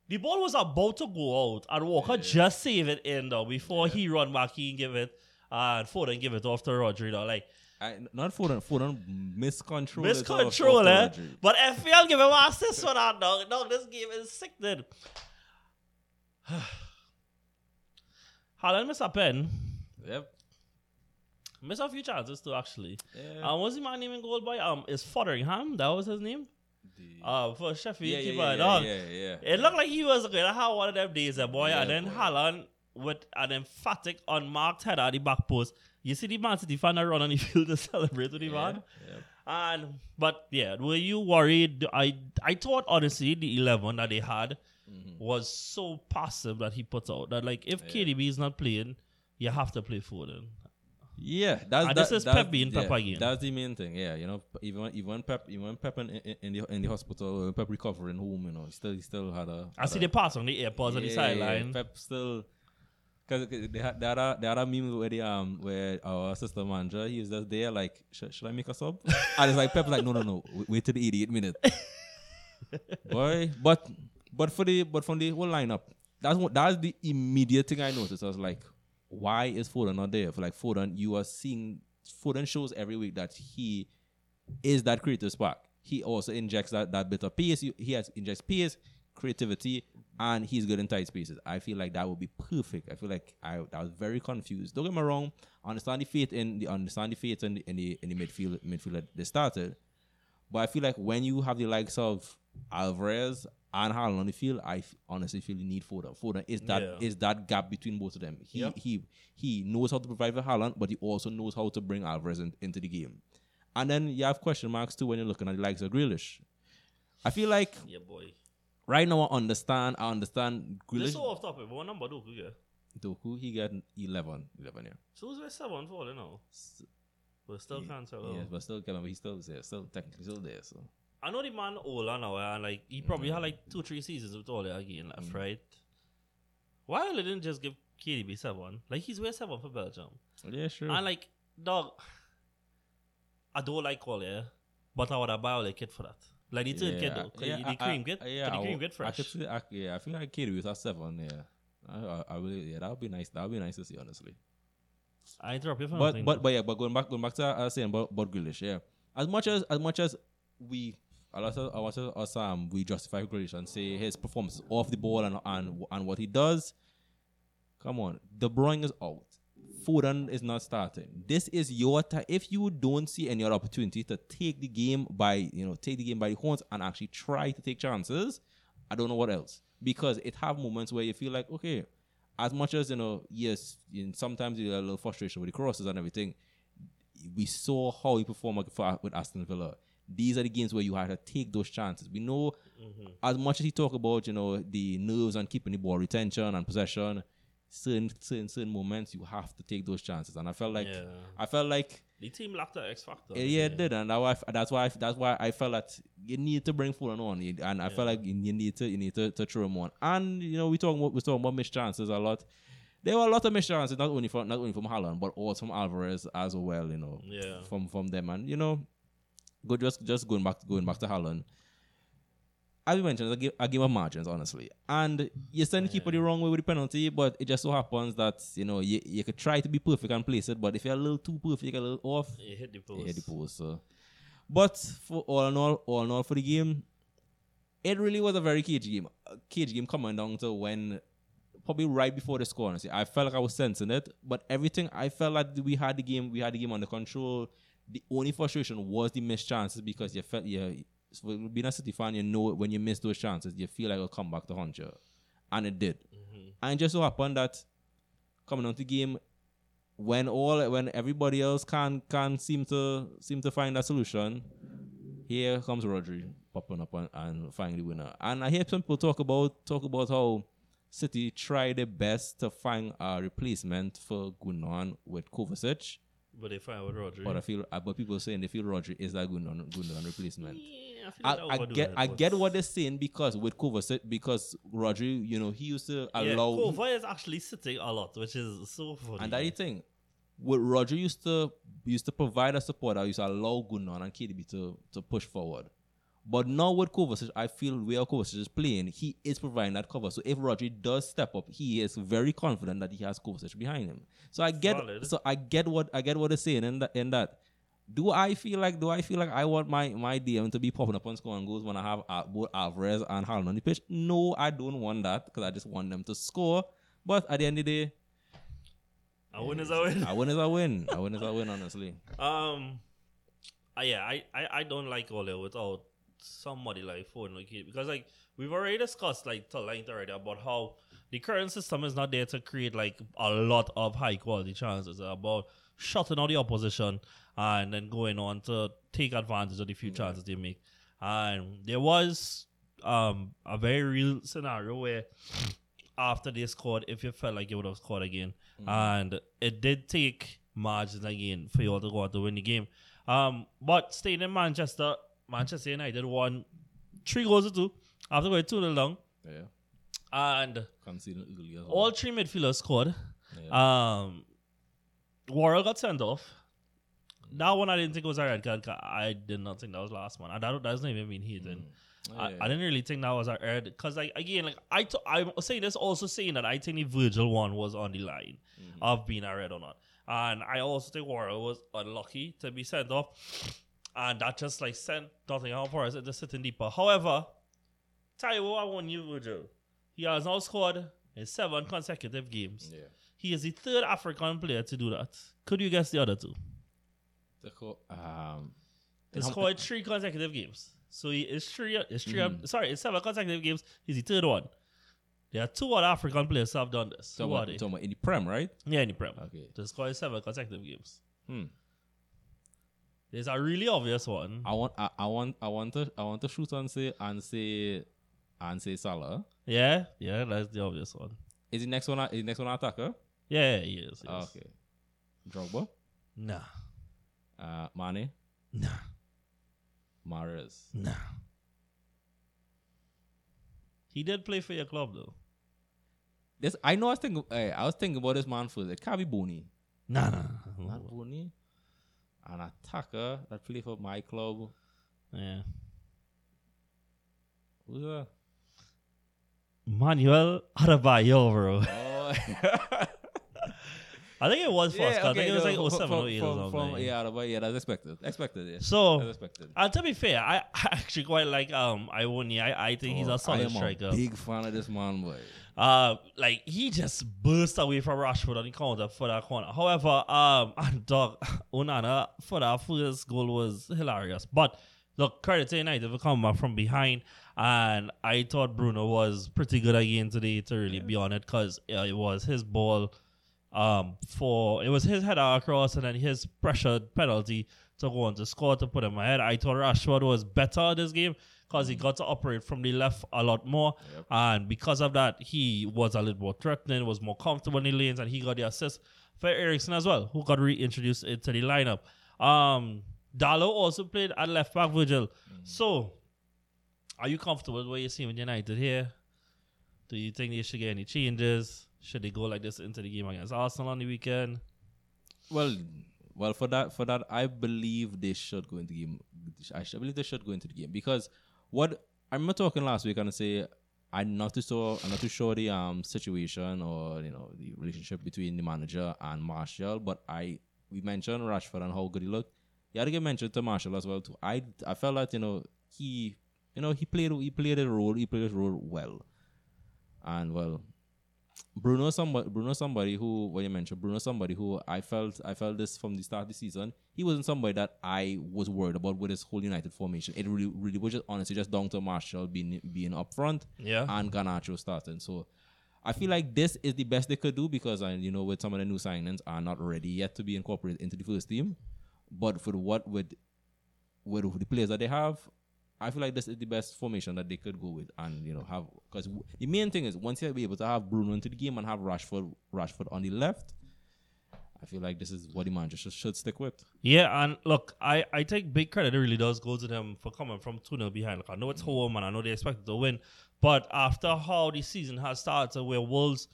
The ball was about to go out, and Walker just save it in though before he run back. He give it, uh, and Foden give it off to Rodri. Though, like I, not Foden. Foden miscontrol. it off- off miscontrol, eh? But FPL give him assist for that dog. Dog, this game is sick, dude. Haaland miss a pen. Yep. Miss a few chances too, actually. Yeah. Um, what's the man name in goal by? Um, is Foderingham? That was his name. The- Uh, for Sheffield yeah, yeah, keeper, yeah, dog. yeah, yeah. It looked like he was going to have one of them days, eh, boy. And then boy. Haaland with an emphatic, unmarked header at the back post. You see the Man City fan that run on the field to celebrate with the man. And but yeah, were you worried? I I thought honestly the eleven that they had Mm-hmm. was so passive that he puts out that like if KDB is not playing, you have to play Foden. Yeah, that's that, this is that's- Pep being Pep yeah, again. That's the main thing. Yeah, you know, even even Pep, even when Pep in, in, in the in the hospital, when Pep recovering home, you know, he still he still had a. I had see a- the pass on the airpods on the sideline. Yeah, Pep still. Because they had, they, had a, they had a meme where, the, um, where our assistant manager, he was just there like, should, should I make a sub? and it's like, Pep's like, no, no, no, wait, wait till the 88 minute. Boy, but but for the but from the whole lineup, that's what that's the immediate thing I noticed. I was like, why is Foden not there? For like Foden, you are seeing Foden shows every week that he is that creative spark. He also injects that, that bit of pace. He, has injects pace, creativity, and he's good in tight spaces. I feel like that would be perfect. I feel like I, was very confused. Don't get me wrong. Understand the faith in the understand the faith in the in the, in the midfield midfield that they started. But I feel like when you have the likes of Alvarez and Haaland on the field, I f- honestly feel you need Foden. Foden is that is Yeah. that gap between both of them. He Yep. he he knows how to provide for Haaland, but he also knows how to bring Alvarez in, into the game. And then you have question marks too when you're looking at the likes of Grealish. I feel like Yeah, boy. right now I understand. I understand This Grealish. so off topic, what number do you get? Doku he got 11, 11 yeah. So who's with seven for you know? But still can't tell. Yes, but still, can. but he's still there, still technically still there. So I know the man older now, and like he probably had like two, three seasons with all that again left, mm. right? Why they didn't just give KDB seven? Like he's way seven for Belgium, yeah, sure. and like dog, I don't like all yeah, but I would have buy all the kit for that. Like the third kid though, 'cause the I- cream I- kid, yeah, the cream would- kid I fresh. could see, I, yeah, I feel like KD was at seven. Yeah, I, I, I really, yeah, that would be nice. That would be nice to see, honestly. I interrupt you for But but but yeah, but going back going back to what I was saying about, about Grealish, yeah. As much as as much as we a lot of a lot of us um we justify Grealish and say his performance off the ball and and and what he does. Come on, De Bruyne is out. Foden is not starting. This is your time. If you don't see any other opportunity to take the game by you know take the game by the horns and actually try to take chances, I don't know what else because it have moments where you feel like okay, as much as you know, yes, sometimes you get a little frustration with the crosses and everything. We saw how he performed for- with Aston Villa. These are the games where you have to take those chances. We know mm-hmm. as much as he talk about you know the nerves and keeping the ball retention and possession, certain certain certain moments you have to take those chances. And I felt like Yeah. I felt like the team lacked that X factor. yeah, yeah, it did, and that why, that's why that's why I felt that you need to bring Foden on, and I felt like you you need to you need to, to throw him on. And you know we talking about we talking about missed chances a lot. There were a lot of missed chances, not only from not only from Haaland, but also from Alvarez as well. You know, Yeah. from from them, and you know, go just just going back going back to Haaland. As we mentioned, it's a game, a game of margins, honestly. And you send the keeper the wrong way with the penalty, but it just so happens that you know you, you could try to be perfect and place it, but if you're a little too perfect, you get a little off. You hit the post. You hit the post. So. But for all in all, all in all for the game, it really was a very cage game. A cage game coming down to when probably right before the score. honestly. I felt like I was sensing it, but everything I felt like we had the game, we had the game under control. The only frustration was the missed chances because you felt yeah, being a City fan, you know when you miss those chances, you feel like it'll come back to haunt you, and it did. Mm-hmm. And it just so happened that coming on to the game, when all when everybody else can can seem to seem to find a solution, here comes Rodri popping up and, and finding the winner. And I hear some people talk about talk about how City tried their best to find a replacement for Gundogan with Kovacic, But they find with Rodri. but I feel uh, but people saying they feel Rodri is that Gundogan, Gundogan replacement. Yeah, I, feel I, I get it, I get what they're saying because with Kovacic because Rodri you know he used to Yeah, allow Kova is actually sitting a lot, which is so funny. And that's the thing. What Roger used to used to provide a support, I used to allow Gunnar and KDB to, to push forward. But now with Kovacic, I feel where Kovacic is playing, he is providing that cover. So if Roger does step up, he is very confident that he has Kovacic behind him. So I get Solid. so I get what I get what they're saying in that in that. Do I feel like do I feel like I want my my DM to be popping up on scoring goals when I have uh, both Alvarez and Haaland on the pitch? No, I don't want that because I just want them to score. But at the end of the day, a win is a win. I win is a win. I win is a win, honestly. Um, uh, yeah, I, I, I don't like Ole without somebody like like it because like we've already discussed like to length already about how the current system is not there to create like a lot of high quality chances. About shutting out the opposition and then going on to take advantage of the few chances they make. And there was um a very real scenario where after they scored, if you felt like you would have scored again, and it did take margins again for you all to go out to win the game. Um, but staying in Manchester, Manchester United won three goals to two after going two 0 down, Yeah. and Conceding early as well. all three midfielders scored. Yeah. Um, Worrall got sent off. That one I didn't think was a red card. I did not think that was last one. And that, that doesn't even mean he didn't. I, Yeah. I didn't really think that was a red because like again like I t- I'm saying this also saying that I think the Virgil one was on the line of being a red or not, and I also think Worrall was unlucky to be sent off, and that just like sent Nottingham Forest into sitting deeper. However, tell you what I want you Virgil, he has now scored in seven consecutive games. Yeah. He is the third African player to do that. Could you guess the other two? The co- um, He how- scored three consecutive games. So he is three. It's 3 Mm-hmm. Sorry, it's seven consecutive games. He's the third one. There are two other African players who have done this. talking Who are they? talking about in the Prem, right? Yeah, in the Prem. Okay. To score seven consecutive games. Hmm. There's a really obvious one. I want, I, I want, I want to, I want to shoot and say and say and say Salah. Yeah, yeah, that's the obvious one. Is the next one? Is the next one attacker? Yeah, yeah, he is. he is. okay. Drogba, Nah, uh, Mane, nah, Mahrez. nah. He did play for your club though. This I know. I was thinking. eh, I was thinking about this man first. It can't be Boni. Nah, nah. An attacker that play for my club. Yeah. Who's that? Manuel Adebayor, bro. Oh. I think it was first. I think it was no, like 07 from- or 08 from- or something. from- Yeah, but yeah, that's expected. Expected, yeah. So, That's expected. and to be fair, I, I actually quite like um Awoniyi. I, I think he's Oh, a solid I am striker. a big fan of this man, boy. Uh, like he just burst away from Rashford on the counter for that corner. However, um, and dog Onana for that first goal was hilarious. But look, credit to United for coming back from behind, and I thought Bruno was pretty good again today to really be on it because uh, it was his ball. Um, for it was his header across and then his pressured penalty to go on to score to put him ahead. I thought Rashford was better this game because he got to operate from the left a lot more, and because of that, he was a little more threatening, was more comfortable in the lanes, and he got the assist for Eriksen as well, who got reintroduced into the lineup. Um, also played at left back, Virgil. So, are you comfortable with what you're seeing with United here? Do you think they should get any changes? Should they go like this into the game against Arsenal on the weekend? Well, well, for that, for that, I believe they should go into the game. I should- I believe they should go into the game because what I remember talking last week and I say I'm not too sure. I'm not too sure the um situation or you know the relationship between the manager and Martial. But I we mentioned Rashford and how good he looked. You had to give mention to Martial as well too. I I felt that you know he you know he played he played a role he played his role well, and well Bruno somebody Bruno somebody who when you mentioned Bruno somebody who I felt I felt this from the start of the season. He wasn't somebody that I was worried about with his whole United formation. It really really was just honestly just down to Martial being being up front Yeah. and Garnacho starting. So I feel like this is the best they could do because I you know with some of the new signings are not ready yet to be incorporated into the first team. But for what with with the players that they have, I feel like this is the best formation that they could go with, and you know have because the main thing is once you'll be able to have Bruno into the game and have Rashford Rashford on the left, I feel like this is what the should, should stick with. Yeah, and look, I, I take big credit. It really does go to them for coming from 2 0 behind. Like, I know it's home and I know they expected to win. But after how the season has started, where Wolves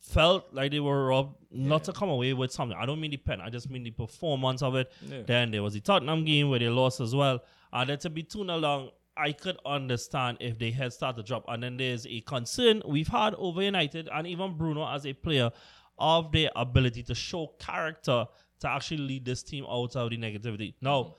felt like they were robbed, not to come away with something. I don't mean the pen, I just mean the performance of it. Yeah. Then there was the Tottenham game where they lost as well. And then to be 2 0 long, I could understand if they had started to drop. And then there's a concern we've had over United and even Bruno as a player of their ability to show character to actually lead this team out of the negativity. Now, mm-hmm.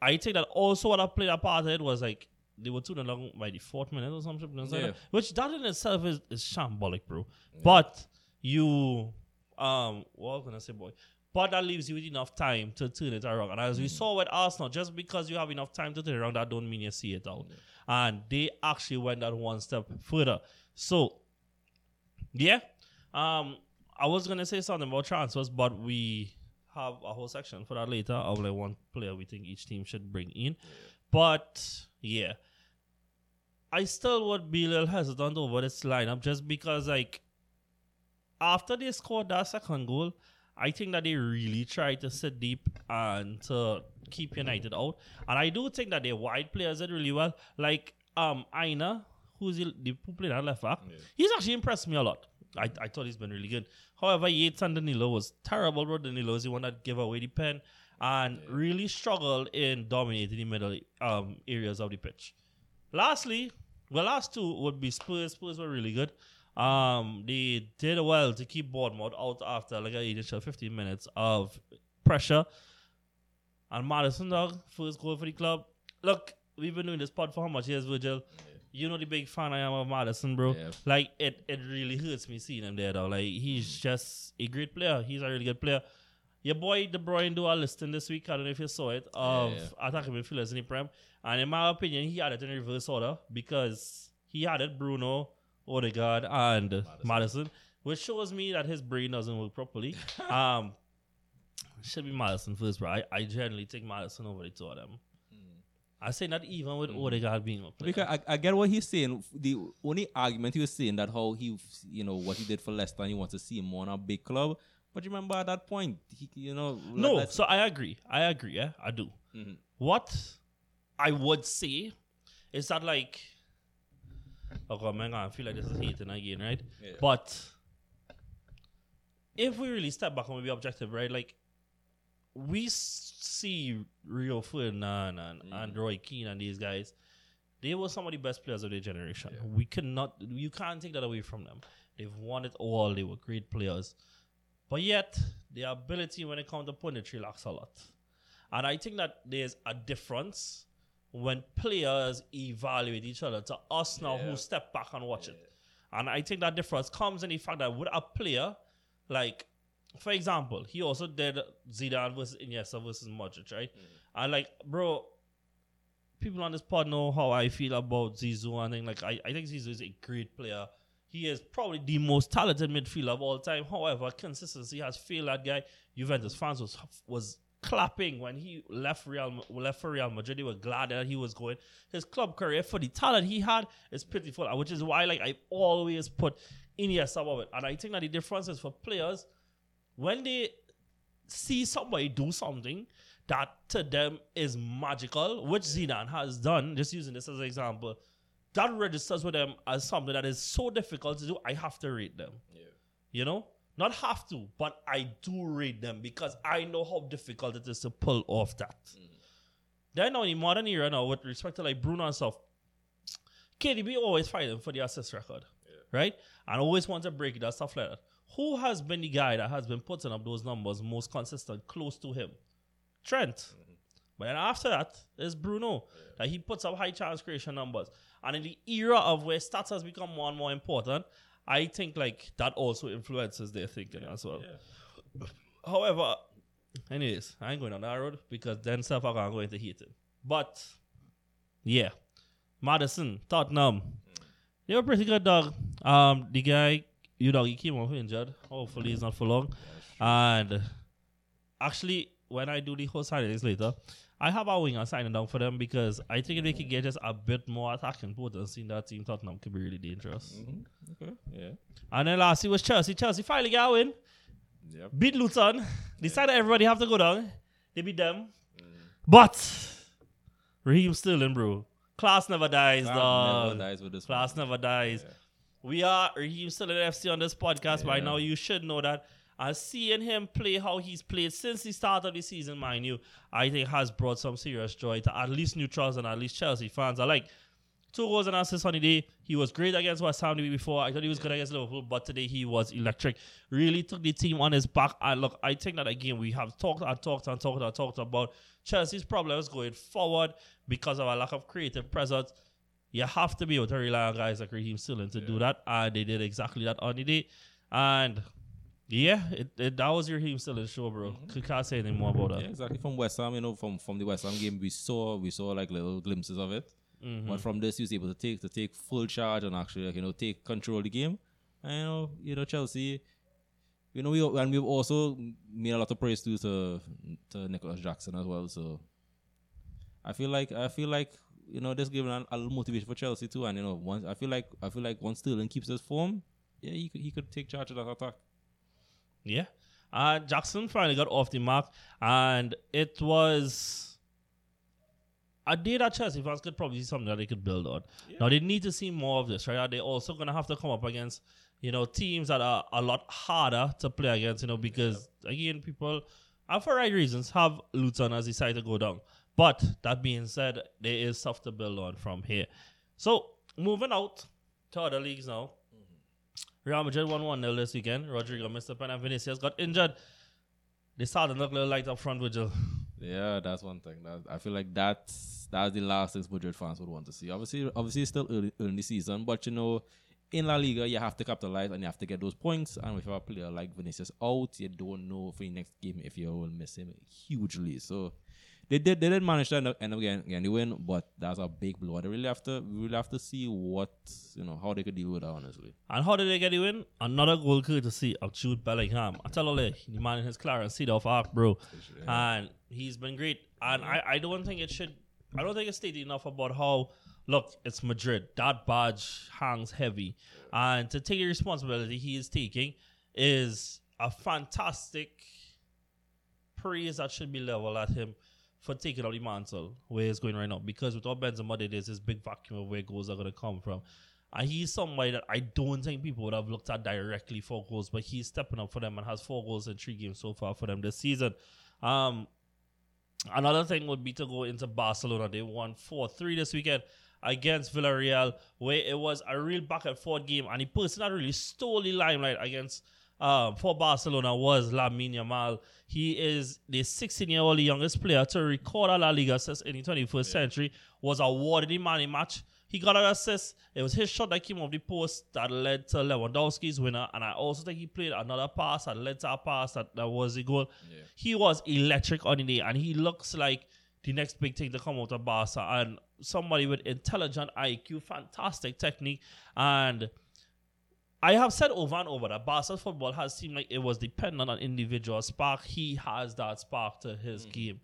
I think that also what I played a part of it was like they were 2 0 long by the fourth minute or something, like Yeah. which that in itself is, is shambolic, bro. But you, um, what can I say, boy? But that leaves you with enough time to turn it around. And as we saw with Arsenal, just because you have enough time to turn it around, that don't mean you see it out. And they actually went that one step further. So, yeah, um, I was gonna say something about transfers, but we have a whole section for that later of like one player we think each team should bring in. But yeah, I still would be a little hesitant over this lineup just because like after they scored that second goal, I think that they really tried to sit deep and to keep United out. And I do think that their wide players did really well. Like um Aina, who's the, the who played at left back, he's actually impressed me a lot. I, I thought he's been really good. However, Yates and Danilo was terrible, bro. Danilo is the one that gave away the pen and really struggled in dominating the middle um, areas of the pitch. Lastly, the last two would be Spurs. Spurs were really good. Um, they did well to keep Bournemouth out after like an initial 15 minutes of pressure. And Maddison, dog, first goal for the club. Look, we've been doing this pod for how much years, Virgil? You know the big fan I am of Maddison, bro. Yeah. Like it, it really hurts me seeing him there, though. Like he's just a great player. He's a really good player. Your boy De Bruyne do a listing this week. I don't know if you saw it of Yeah, attacking midfielders in the Prem, and in my opinion, he had it in reverse order because he had it Bruno, Odegaard, and Maddison. which shows me that his brain doesn't work properly. um, should be Maddison first, bro. I, I generally take Maddison over the two of them. Hmm. I say not even with hmm. Odegaard being a player. Because I, I get what he's saying. The only argument he was saying that how he, you know, what he did for Leicester, and he wants to see him more on a big club. But you remember at that point, he, you know, No, let's- so I agree. I agree. Yeah, I do. Mm-hmm. What I would say is that like, oh god, man, I feel like this is hating again, right? But if we really step back and we be objective, right? Like, we see Rio Ferdinand and, and Roy Keane and these guys they were some of the best players of their generation. We cannot, you can't take that away from them. They've won it all. They were great players, but yet their ability when it comes to punditry lacks a lot. And I think that there's a difference when players evaluate each other to us now who step back and watch it. And I think that difference comes in the fact that with a player, like, for example, he also did Zidane versus Iniesta versus Modric, right? Mm. And like, bro, people on this pod know how I feel about Zizou and thing. Like, I, I think Zizou is a great player. He is probably the most talented midfielder of all time. However, consistency has failed that guy. Juventus fans was was clapping when he left Real left for Real Madrid. They were glad that he was going. His club career for the talent he had is pitiful, which is why like I always put Iniesta above it. And I think that the difference is for players when they see somebody do something that to them is magical, which Zidane has done, just using this as an example, that registers with them as something that is so difficult to do, I have to rate them. You know? Not have to, but I do read them because I know how difficult it is to pull off that. Then now in the modern era now, with respect to like Bruno and stuff, KDB always fighting for the assist record, right? And always want to break that stuff like that. Who has been the guy that has been putting up those numbers most consistent, close to him? Trent. Mm-hmm. But then after that, there's Bruno. That he puts up high chance creation numbers. And in the era of where stats has become more and more important, I think like that also influences their thinking as well. However, anyways, I ain't going on that road because then self I'm going to hate it. But yeah. Maddison, Tottenham. They were pretty good dog. Um the guy, you know, he came off injured. Hopefully he's not for long. And actually, when I do the whole signings later, I have a winger signing down for them because I think if they could get just a bit more attacking potency, in that team Tottenham could be really dangerous. Mm-hmm. Okay. Yeah. And then lastly was Chelsea. Chelsea finally got a win. Yep. Beat Luton. Decided everybody have to go down. They beat them. Mm. But Raheem Sterling, bro. Class never dies, Never dog. dies with this Class one. never dies. We are Raheem Sterling FC on this podcast by Yeah. now. You should know that. And seeing him play how he's played since the start of the season, mind you, I think has brought some serious joy to at least neutrals and at least Chelsea fans. I like two goals and assists on the day. He was great against West Ham the week before. I thought he was good against Liverpool, but today he was electric. Really took the team on his back. And look, I think that again we have talked and talked and talked and talked about Chelsea's problems going forward because of a lack of creative presence. You have to be able to rely on guys like Raheem Sterling to do that, and they did exactly that on the day. And yeah, it, it, that was your Raheem Sterling show, bro. Could Can't say anything more about that. Yeah, exactly. From West Ham, you know, from from the West Ham game, we saw we saw like little glimpses of it. Mm-hmm. But from this, he was able to take to take full charge and actually, like, you know, take control of the game. And you know, you know, Chelsea. You know, we and we've also made a lot of praise to to, to Nicolas Jackson as well. So I feel like I feel like you know this giving a, a little motivation for Chelsea too. And you know, once I feel like I feel like once Sterling keeps his form, yeah, he could he could take charge of that attack. Yeah. And Jackson finally got off the mark, and it was a day that Chelsea fans could probably see something that they could build on. Now they need to see more of this, right? They're also gonna have to come up against, you know, teams that are a lot harder to play against, you know, because again, people, and for right reasons, have Luton as decided to go down. But that being said, there is stuff to build on from here. So moving out to other leagues now. Real Madrid won 1 0 this weekend. Rodrygo missed pen and Vinicius got injured. They started to look a little light up front, Virgil. Yeah, that's one thing. That, I feel like that's that's the last thing Madrid fans would want to see. Obviously, obviously, it's still early, early in the season, but you know, in La Liga, you have to capitalize and you have to get those points. And with a player like Vinicius out, you don't know for the next game if you will miss him hugely. So they did they did manage to end up, end up getting, getting the win, but that's a big blow. They really have to we really have to see what you know how they could deal with that. Honestly, And how did they get the win? Another goal courtesy of Jude Bellingham. I tell you, the man in his Clarence seat off arc, bro. And he's been great. And I, I don't think it should, I don't think it's stated enough about how, look, it's Madrid. That badge hangs heavy. And to take the responsibility he is taking is a fantastic praise that should be leveled at him for taking out the mantle where it's going right now. Because with without Benzema, there's this big vacuum of where goals are going to come from. And he's somebody that I don't think people would have looked at directly for goals, but he's stepping up for them and has four goals in three games so far for them this season. Um, another thing would be to go into Barcelona. They won 4 3 this weekend. against Villarreal, where it was a real back and forth game, and the person that really stole the limelight against um, for Barcelona was Lamine Yamal. He is the 16 year old youngest player to record a La Liga since in the 21st century, was awarded the man the match. He got an assist. It was his shot that came off the post that led to Lewandowski's winner. And I also think he played another pass that led to a pass that, that was the goal. He was electric on the day, and he looks like the next big thing to come out of Barca. And somebody with intelligent IQ, fantastic technique, and I have said over and over that Barca football has seemed like it was dependent on individual spark. He has that spark to his game.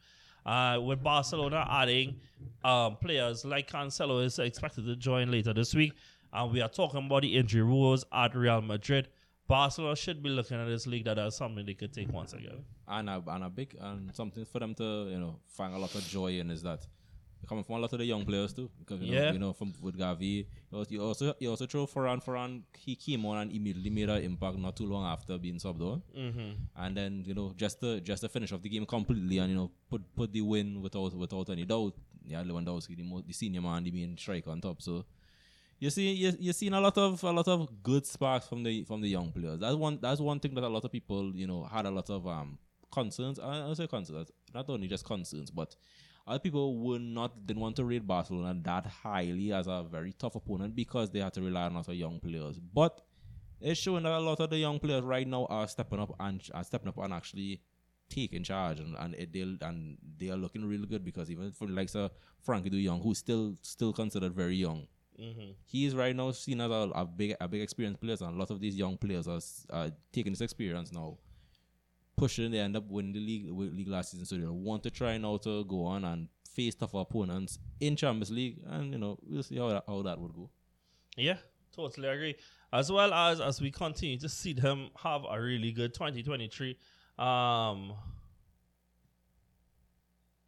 Uh, with Barcelona adding um, players like Cancelo is expected to join later this week, and we are talking about the injury rules at Real Madrid. Barcelona should be looking at this league that as something they could take once again. and a, and a big and something for them to you know find a lot of joy in is that coming from a lot of the young players too because you know, you know from with Gavi you also you also, you throw Ferran Ferran he came on and immediately made an impact not too long after being subbed on Mm-hmm. and then you know just to just to finish off the game completely and you know put put the win without without any doubt yeah Lewandowski the, most, the senior man the main striker on top so you see you you're seeing a lot of a lot of good sparks from the from the young players. That's one that's one thing that a lot of people you know had a lot of um concerns. I, I say concerns, not only just concerns, but other people were not didn't want to rate Barcelona that highly as a very tough opponent because they had to rely on a lot of young players. But it's showing that a lot of the young players right now are stepping up and are stepping up and actually taking charge and and it, they'll and they are looking really good because even for the likes of Frenkie De Jong, who's still still considered very young, Mm-hmm. he is right now seen as a, a big a big experienced player, and a lot of these young players are uh, taking this experience now, pushing. They end up winning the league league last season, so they want to try now to go on and face tougher opponents in Champions League, and you know we'll see how that, how that would go. Yeah, totally agree. As well as as we continue to see them have a really good 2023. Um,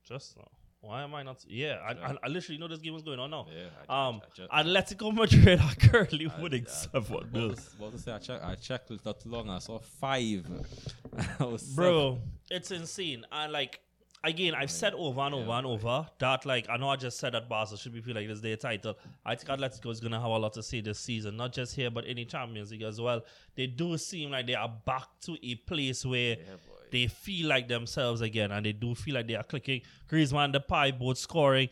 just now. Why am I not? Yeah, I, I, I literally know this game was going on now. Yeah, I- Um, I ju- Atletico Madrid are currently winning I- seven About nil. to, to say, I checked. I checked not too long. I saw five. I Bro, it's insane. And like again, I've said over and over Yeah, and over that like I know I just said that Barca should be feel like this their title. I think Atletico is gonna have a lot to say this season, not just here but in the Champions League as well. They do seem like they are back to a place where they feel like themselves again, and they do feel like they are clicking. Griezmann, Depay both scoring.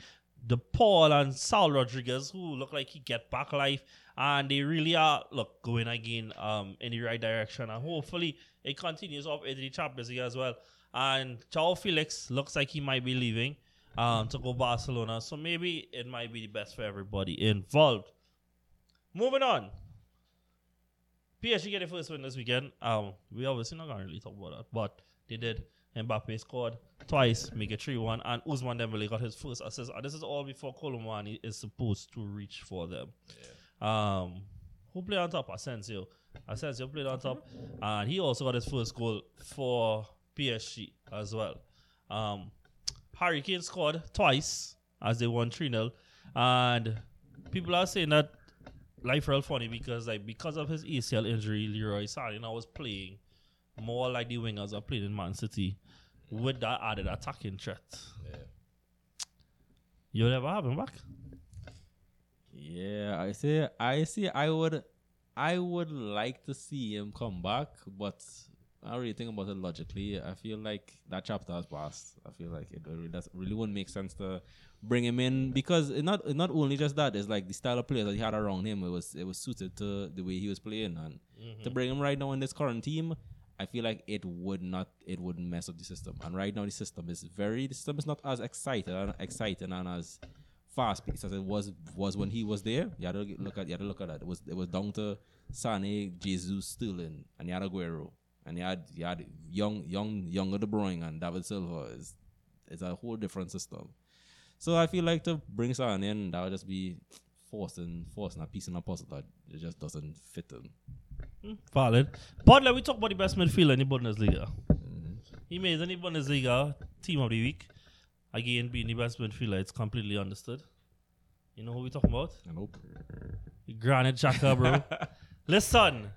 De Paul and Saul Rodriguez, who look like he get back life, and they really are look going again um in the right direction, and hopefully it continues off into the Champions League as well. And Joao Felix looks like he might be leaving um to go Barcelona, so maybe it might be the best for everybody involved. Moving on. PSG get the first win this weekend. Um, we obviously not gonna really talk about that, but they did. Mbappe scored twice, make it 3 1, and Ousmane Dembele got his first assist. And this is all before Kolo Muani is supposed to reach for them. Um, who played on top? Asensio. Asensio played on top, and he also got his first goal for PSG as well. Um, Harry Kane scored twice as they won 3 0, and people are saying that life real funny because like because of his ACL injury, Leroy Sané now was playing more like the wingers are playing in Man City with that added attacking threat. Yeah. You'll never have him back. Yeah, I say, I see. I would, I would like to see him come back, but I really think about it logically. I feel like that chapter has passed. I feel like it really really wouldn't make sense to bring him in because it not it not only just that. It's like the style of players that he had around him. It was it was suited to the way he was playing, and to mm-hmm. bring him right now in this current team. I feel like it would not, it would mess up the system. And right now, the system is very, the system is not as excited and exciting and as fast paced as it was was when he was there. You had to look at, you had to look at that. It was it was down to Sane, Jesus, Sterling, and you had Aguero, and you had you had young, young, younger De Bruyne and David Silva. Is it's a whole different system. So I feel like to bring Sane in, that would just be forcing forcing a piece in a puzzle that it just doesn't fit in. Hmm. Valid. But let me talk about the best midfielder in the Bundesliga. Mm-hmm. He made any Bundesliga team of the week. Again, being the best midfielder, it's completely understood. You know who we talking about? I hope. Granit Xhaka, bro. Listen,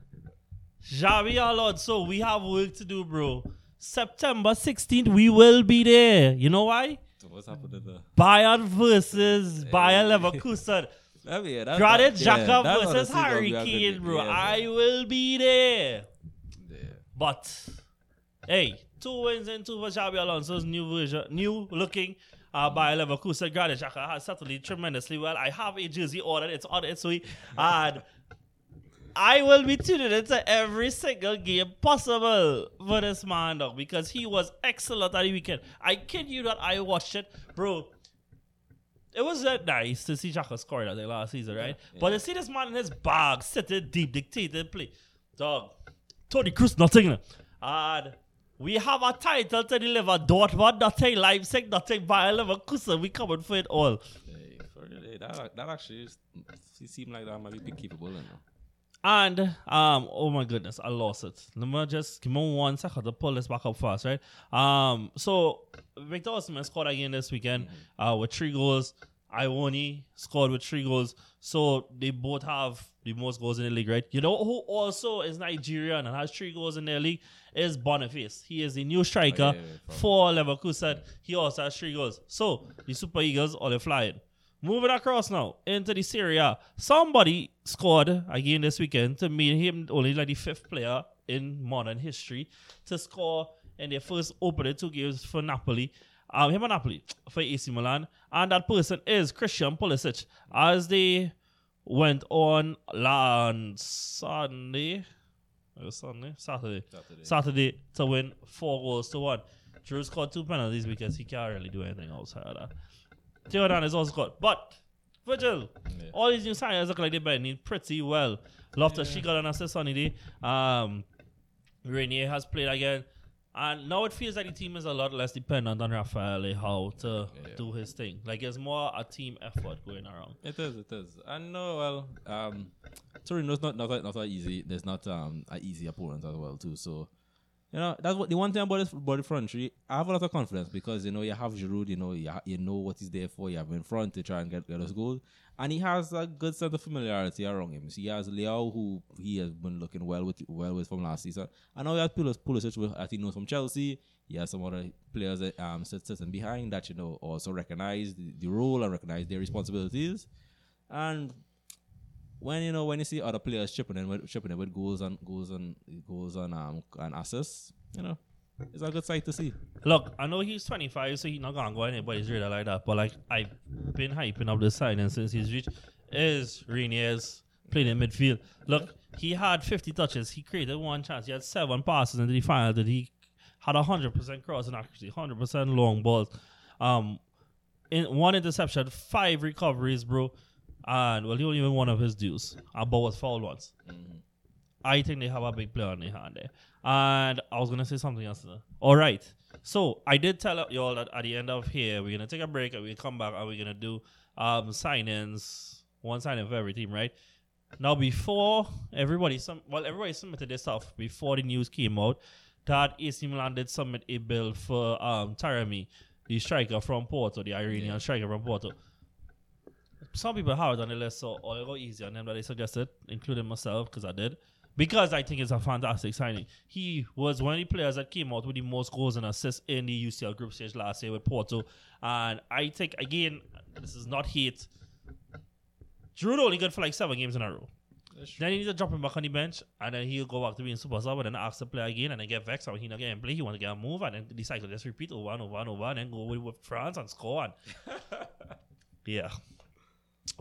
Xabi Alonso, we have work to do, bro. September 16th, we will be there. You know why? What's happening there? Bayern versus Bayer Leverkusen. I mean, that, Granit that- yeah, Xhaka versus Harry Kane, bro. Yeah, I will be there. yeah. But hey, two wins and two for Xabi Alonso's new version, new looking uh, by Leverkusen. Granit Xhaka has settled in tremendously well. I have a jersey ordered; it's on its way, and I will be tuning into every single game possible for this man, dog, because he was excellent at the weekend. I kid you that I watched it, bro. It was uh, nice to see Xhaka score that day last season, right? But to see this man in his bag, sitting deep, dictating play, dog. Toni Kroos nothing. And we have a title to deliver. Dortmund nothing, Leipzig nothing, Bayer Leverkusen. We coming for it all. Hey, for real, hey, that, that actually it like that might be capable, you know. And um, oh my goodness, I lost it. Let me just give me one second to pull this back up fast, right? Um, so Victor Osimhen scored again this weekend uh, with three goals. Awoniyi scored with three goals. So they both have the most goals in the league, right? You know who also is Nigerian and has three goals in their league is Boniface. He is the new striker Oh, yeah, yeah, for Leverkusen. He also has three goals. So the Super Eagles are flying. Moving across now into the Serie A. Somebody scored again this weekend to make him only like the fifth player in modern history to score in their first opening two games for Napoli. Um, him and Napoli for AC Milan. And that person is Christian Pulisic. As they went on last Sunday. It was Sunday? Saturday. Saturday. Saturday to win four goals to one. Giroud scored two penalties because he can't really do anything outside of that. Theo Dan is also scored. But Virgil, Yeah. all these new signings look like they're bending pretty well. Loftus-Cheek got an assist on the day. Um Reijnders has played again. And now it feels like the team is a lot less dependent on Rafael how to Yeah. do his thing. Like it's more a team effort going around. It is, it is. I know. Well, um, Torino's not not that, not that easy. There's not um an easy opponent as well too. So, you know, that's what the one thing about this about the front three. I have a lot of confidence because you know you have Giroud. You know, you, ha- you know what he's there for. You have in front to try and get get us goals, and he has a good sense of familiarity around him. So he has Leo, who he has been looking well with well with from last season. I know he has Pulis Pulisic, who I think knows from Chelsea. He has some other players that um sit- sitting behind that you know also recognize the, the role and recognize their responsibilities. And when you know when you see other players chipping in with chipping in with goals and goals and goals and um and assists, you know, it's a good sight to see. Look, I know he's 25, so he's not gonna go anybody's radar like that. But like I've been hyping up the signing since he's reached is Reijnders's playing in midfield. Look, he had 50 touches. He created one chance. He had seven passes into the final. That he had 100% crossing accuracy, 100% long balls. Um, in one interception, five recoveries, bro. And well, he only won one of his dues. A ball was fouled once. I think they have a big player on their hand there. And I was gonna say something else. All right. So I did tell y'all that at the end of here we're gonna take a break and we come back and we're gonna do um sign-ins, one sign-in for every team, right? Now before everybody some well everybody submitted their stuff before the news came out that AC Milan did submit a bill for um Taremi, the striker from Porto, the Iranian striker from Porto. Some people have it on the list, so I'll go easy on them that they suggested, including myself, because I did. Because I think it's a fantastic signing. He was one of the players that came out with the most goals and assists in the UCL group stage last year with Porto. And I think, again, this is not hate. Giroud only good for like seven games in a row. Then he need to drop him back on the bench, and then he'll go back to being super sub, and then ask to play again, and then get vexed, and he not getting play. He want to get a move, and then the cycle just repeat over and over and over, and then go with France and score. And yeah,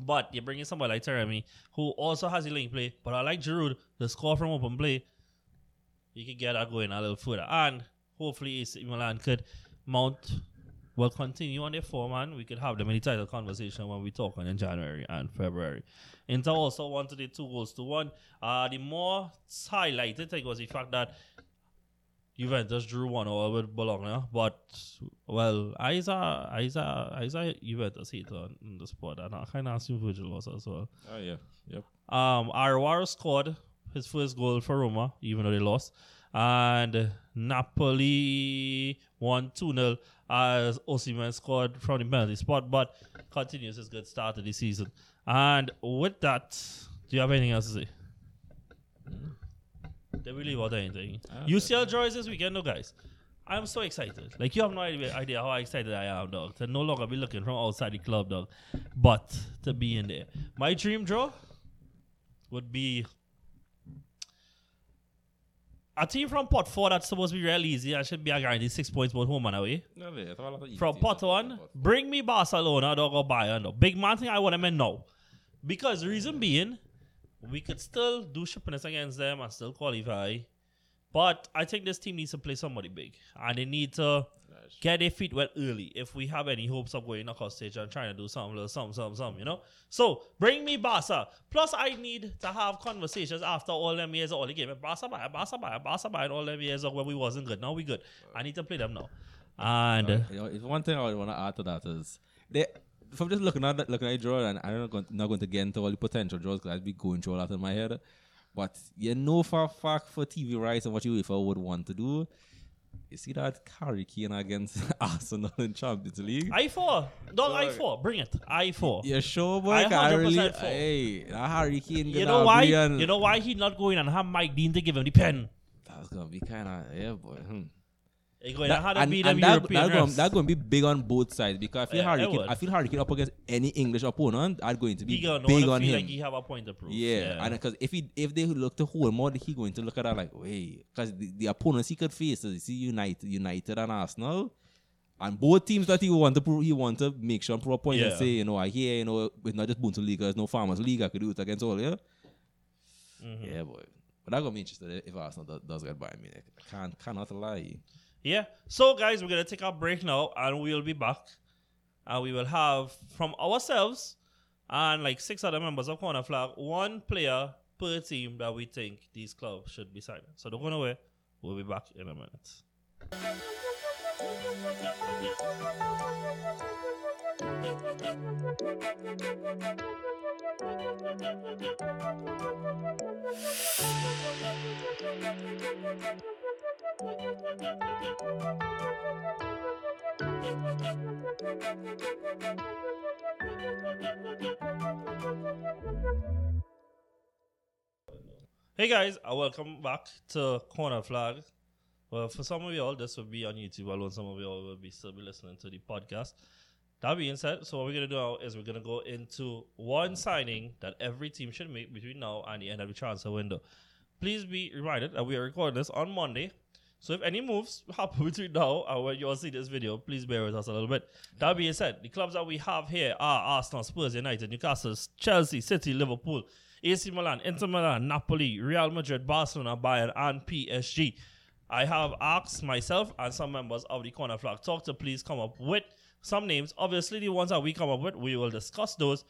but you're bringing somebody like Taremi, who also has a link play, but I like Giroud, the score from open play. You could get that going a little further, and hopefully AC Milan could mount. Will continue on their form, and we could have the in the title conversation when we talk on in January and February. Inter also wanted it two goals to one. Uh, the more highlighted thing was the fact that Juventus drew one over with Bologna, but well, I's a I's a I's a Juventus hater in the sport, and I kind of assume Virgil was as well. Oh yeah, yep. Um, Arawaro scored his first goal for Roma, even though they lost. And Napoli won 2 0 as Osimhen scored from the penalty spot, but continues his good start of the season. And with that, do you have anything else to say? We leave out anything? UCL draws this weekend, no, guys. I'm so excited. Like you have no idea, idea how excited I am, dog. To no longer be looking from outside the club, dog, but to be in there. My dream draw would be a team from pot four that's supposed to be real easy I should be a guaranteed six points both home and away. No, yeah, it's all about easy From pot one, bring me Barcelona, dog, or Bayern. Dog. Big man thing I want them in now. Because the reason being, we could still do shippiness against them and still qualify. But I think this team needs to play somebody big. And they need to get their feet wet early if we have any hopes of going knockout stage and trying to do something, little something, something, something, you know? So bring me Barca. Plus, I need to have conversations after all them years of all the game. Barca, Bayern, Barca, Bayern, Barca, Bayern, all them years of when we wasn't good. Now we good. I need to play them now. And uh, You know, one thing I want to add to that is they from just looking at that, looking at the draw, and I'm not going, not going to get into all the potential draws because I'd be going through all that in my head. But you know for a fact for TV rights and what UEFA would want to do. You see that Harry Kane against Arsenal in Champions League? I four, not I Sorry. four. Bring it. I four. you sure, boy? I I really, 100% for. hey, that Harry Kane. You know why? agree You know why he not going and have Mike Dean to give him the pen? That's gonna be kind of yeah, boy. Hmm. He going That- to to and, be and them that, European that, gonna, going to be big on both sides because I feel Yeah, Harry it would. I feel Harry Kane up against any English opponent, that's going to be He gonna big wanna on feel him. like he have a point to prove. Yeah, and because if he if they look to hold more, he going to look at that like, wait, because the, the opponents he could face is see United, United and Arsenal, and both teams that he want to prove, he want to make sure and prove a point and Yeah. say, you know, I hear, you know, it's not just Bundesliga, it's no Farmers League, I could do it against all, yeah, Mm-hmm. yeah, boy. But I'm gonna be interested if Arsenal does, does get by me. I can't cannot lie. Yeah. So, guys, we're gonna take a break now, and we'll be back, and we will have from ourselves and like six other members of Corner Flag one player per team that we think these clubs should be signing. So don't go nowhere. We'll be back in a minute. Hey guys, and welcome back to Corner Flag. Well, for some of y'all, this will be on YouTube alone. Some of y'all will be still be listening to the podcast. That being said, so what we're gonna do now is we're gonna go into one signing that every team should make between now and the end of the transfer window. Please be reminded that we are recording this on Monday. So if any moves happen between now and when you all see this video, please bear with us a little bit. That being said, the clubs that we have here are Arsenal, Spurs, United, Newcastle, Chelsea, City, Liverpool, AC Milan, Inter Milan, Napoli, Real Madrid, Barcelona, Bayern, and PSG. I have asked myself and some members of the Corner Flag Talk to please come up with some names. Obviously, the ones that we come up with, we will discuss those,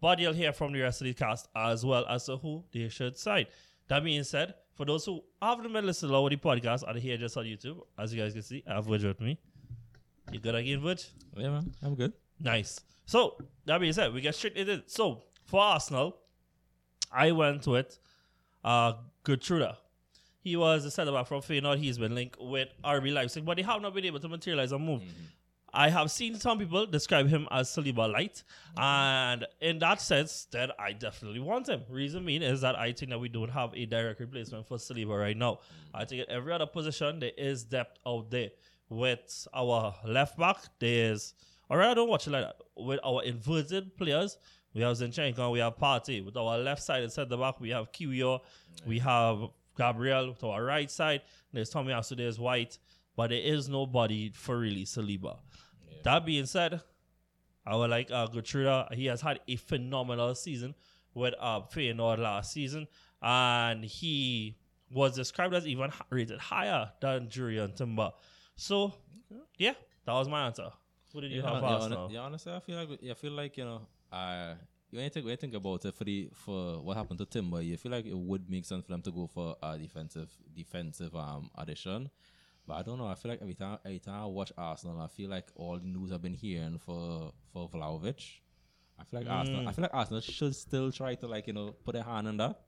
but you'll hear from the rest of the cast as well as to who they should sign. That being said, for those who haven't been listening to the podcast and here just on YouTube, as you guys can see, I have Virg with me. You good again, Virg? Yeah, man, I'm good. Nice. So that being said, we get straight into it. So for Arsenal, I went with uh Geertruida. He was a centre back from Feyenoord. He's been linked with RB Leipzig, but they have not been able to materialize a move. I have seen some people describe him as Saliba light, and in that sense, then I definitely want him. Reason being is that I think that we don't have a direct replacement for Saliba right now. I think at every other position there is depth out there. With our left back, there's or rather, don't watch it like that. With our inverted players, we have Zinchenko, we have Partey. With our left side and centre back, we have Kiwior, we have Gabriel. To our right side, there's Tomiyasu, there's White, but there is nobody for really Saliba. That being said, I would like uh, Geertruida. He has had a phenomenal season with uh, Feyenoord last season, and he was described as even rated higher than Jurriën Timber. So, yeah, that was my answer. What did you Yeah, have for Arsenal? hon- yeah, honestly, I feel like I feel like you know, uh, when you think when you think about it for the for what happened to Timber, you feel like it would make sense for them to go for a defensive defensive um addition. But I don't know. I feel like every time every time I watch Arsenal, I feel like all the news I've been hearing for for Vlahovic. I feel like Arsenal. I feel like Arsenal should still try to like you know put a hand on that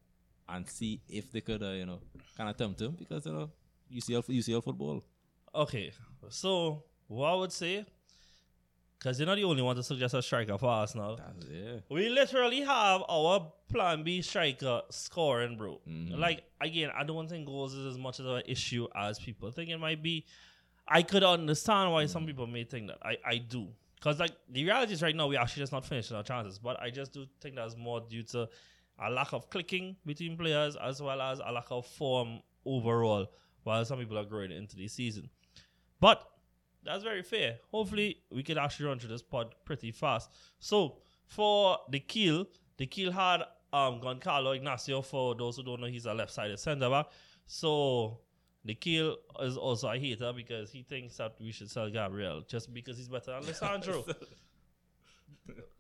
and see if they could uh, you know kind of tempt him because you know UCL UCL football. Okay, so what I would say, because you're not the only one to suggest a striker for Arsenal. That's, yeah. We literally have our plan B striker scoring, bro. Mhm. Like again, I don't think goals is as much of an issue as people think it might be. I could understand why some people may think that. I, I do. Because like the reality is right now we're actually just not finishing our chances. But I just do think that's more due to a lack of clicking between players as well as a lack of form overall while some people are growing into the season. But that's very fair. Hopefully we could actually run through this pod pretty fast. So for the kill, the kill had um Gonçalo Inácio for those who don't know he's a left sided centre back. So the kill is also a hater because he thinks that we should sell Gabriel just because he's better than Alessandro.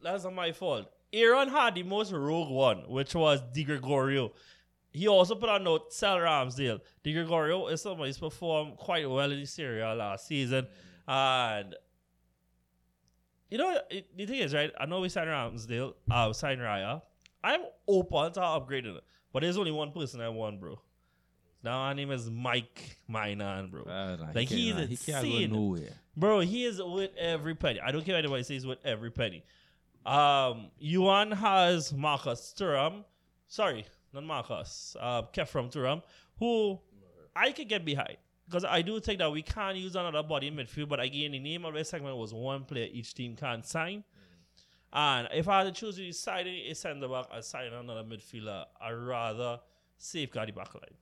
That's not my fault. Aaron had the most rogue one, which was Di Gregorio. He also put a note, sell Ramsdale. Di Gregorio is somebody who's performed quite well in the Serie A last season. And, you know, it, the thing is, right, I know we signed Ramsdale, uh, signed Raya. I'm open to upgrading it. But there's only one person I want, bro. Now her name is Mike Maignan, bro. Uh, nah, Like, he he's can't, he can't go nowhere. Bro, he is with every penny. I don't care what anybody says with every penny. Um, Yuan has Marcus Thuram. Sorry, not Marcus. Uh, Khéphren Thuram, who I could get behind. Because I do think that we can't use another body in midfield, but again, the name of this segment was one player each team can't sign. And if I had to choose between signing a centre back and signing another midfielder, I'd rather safeguard the back line.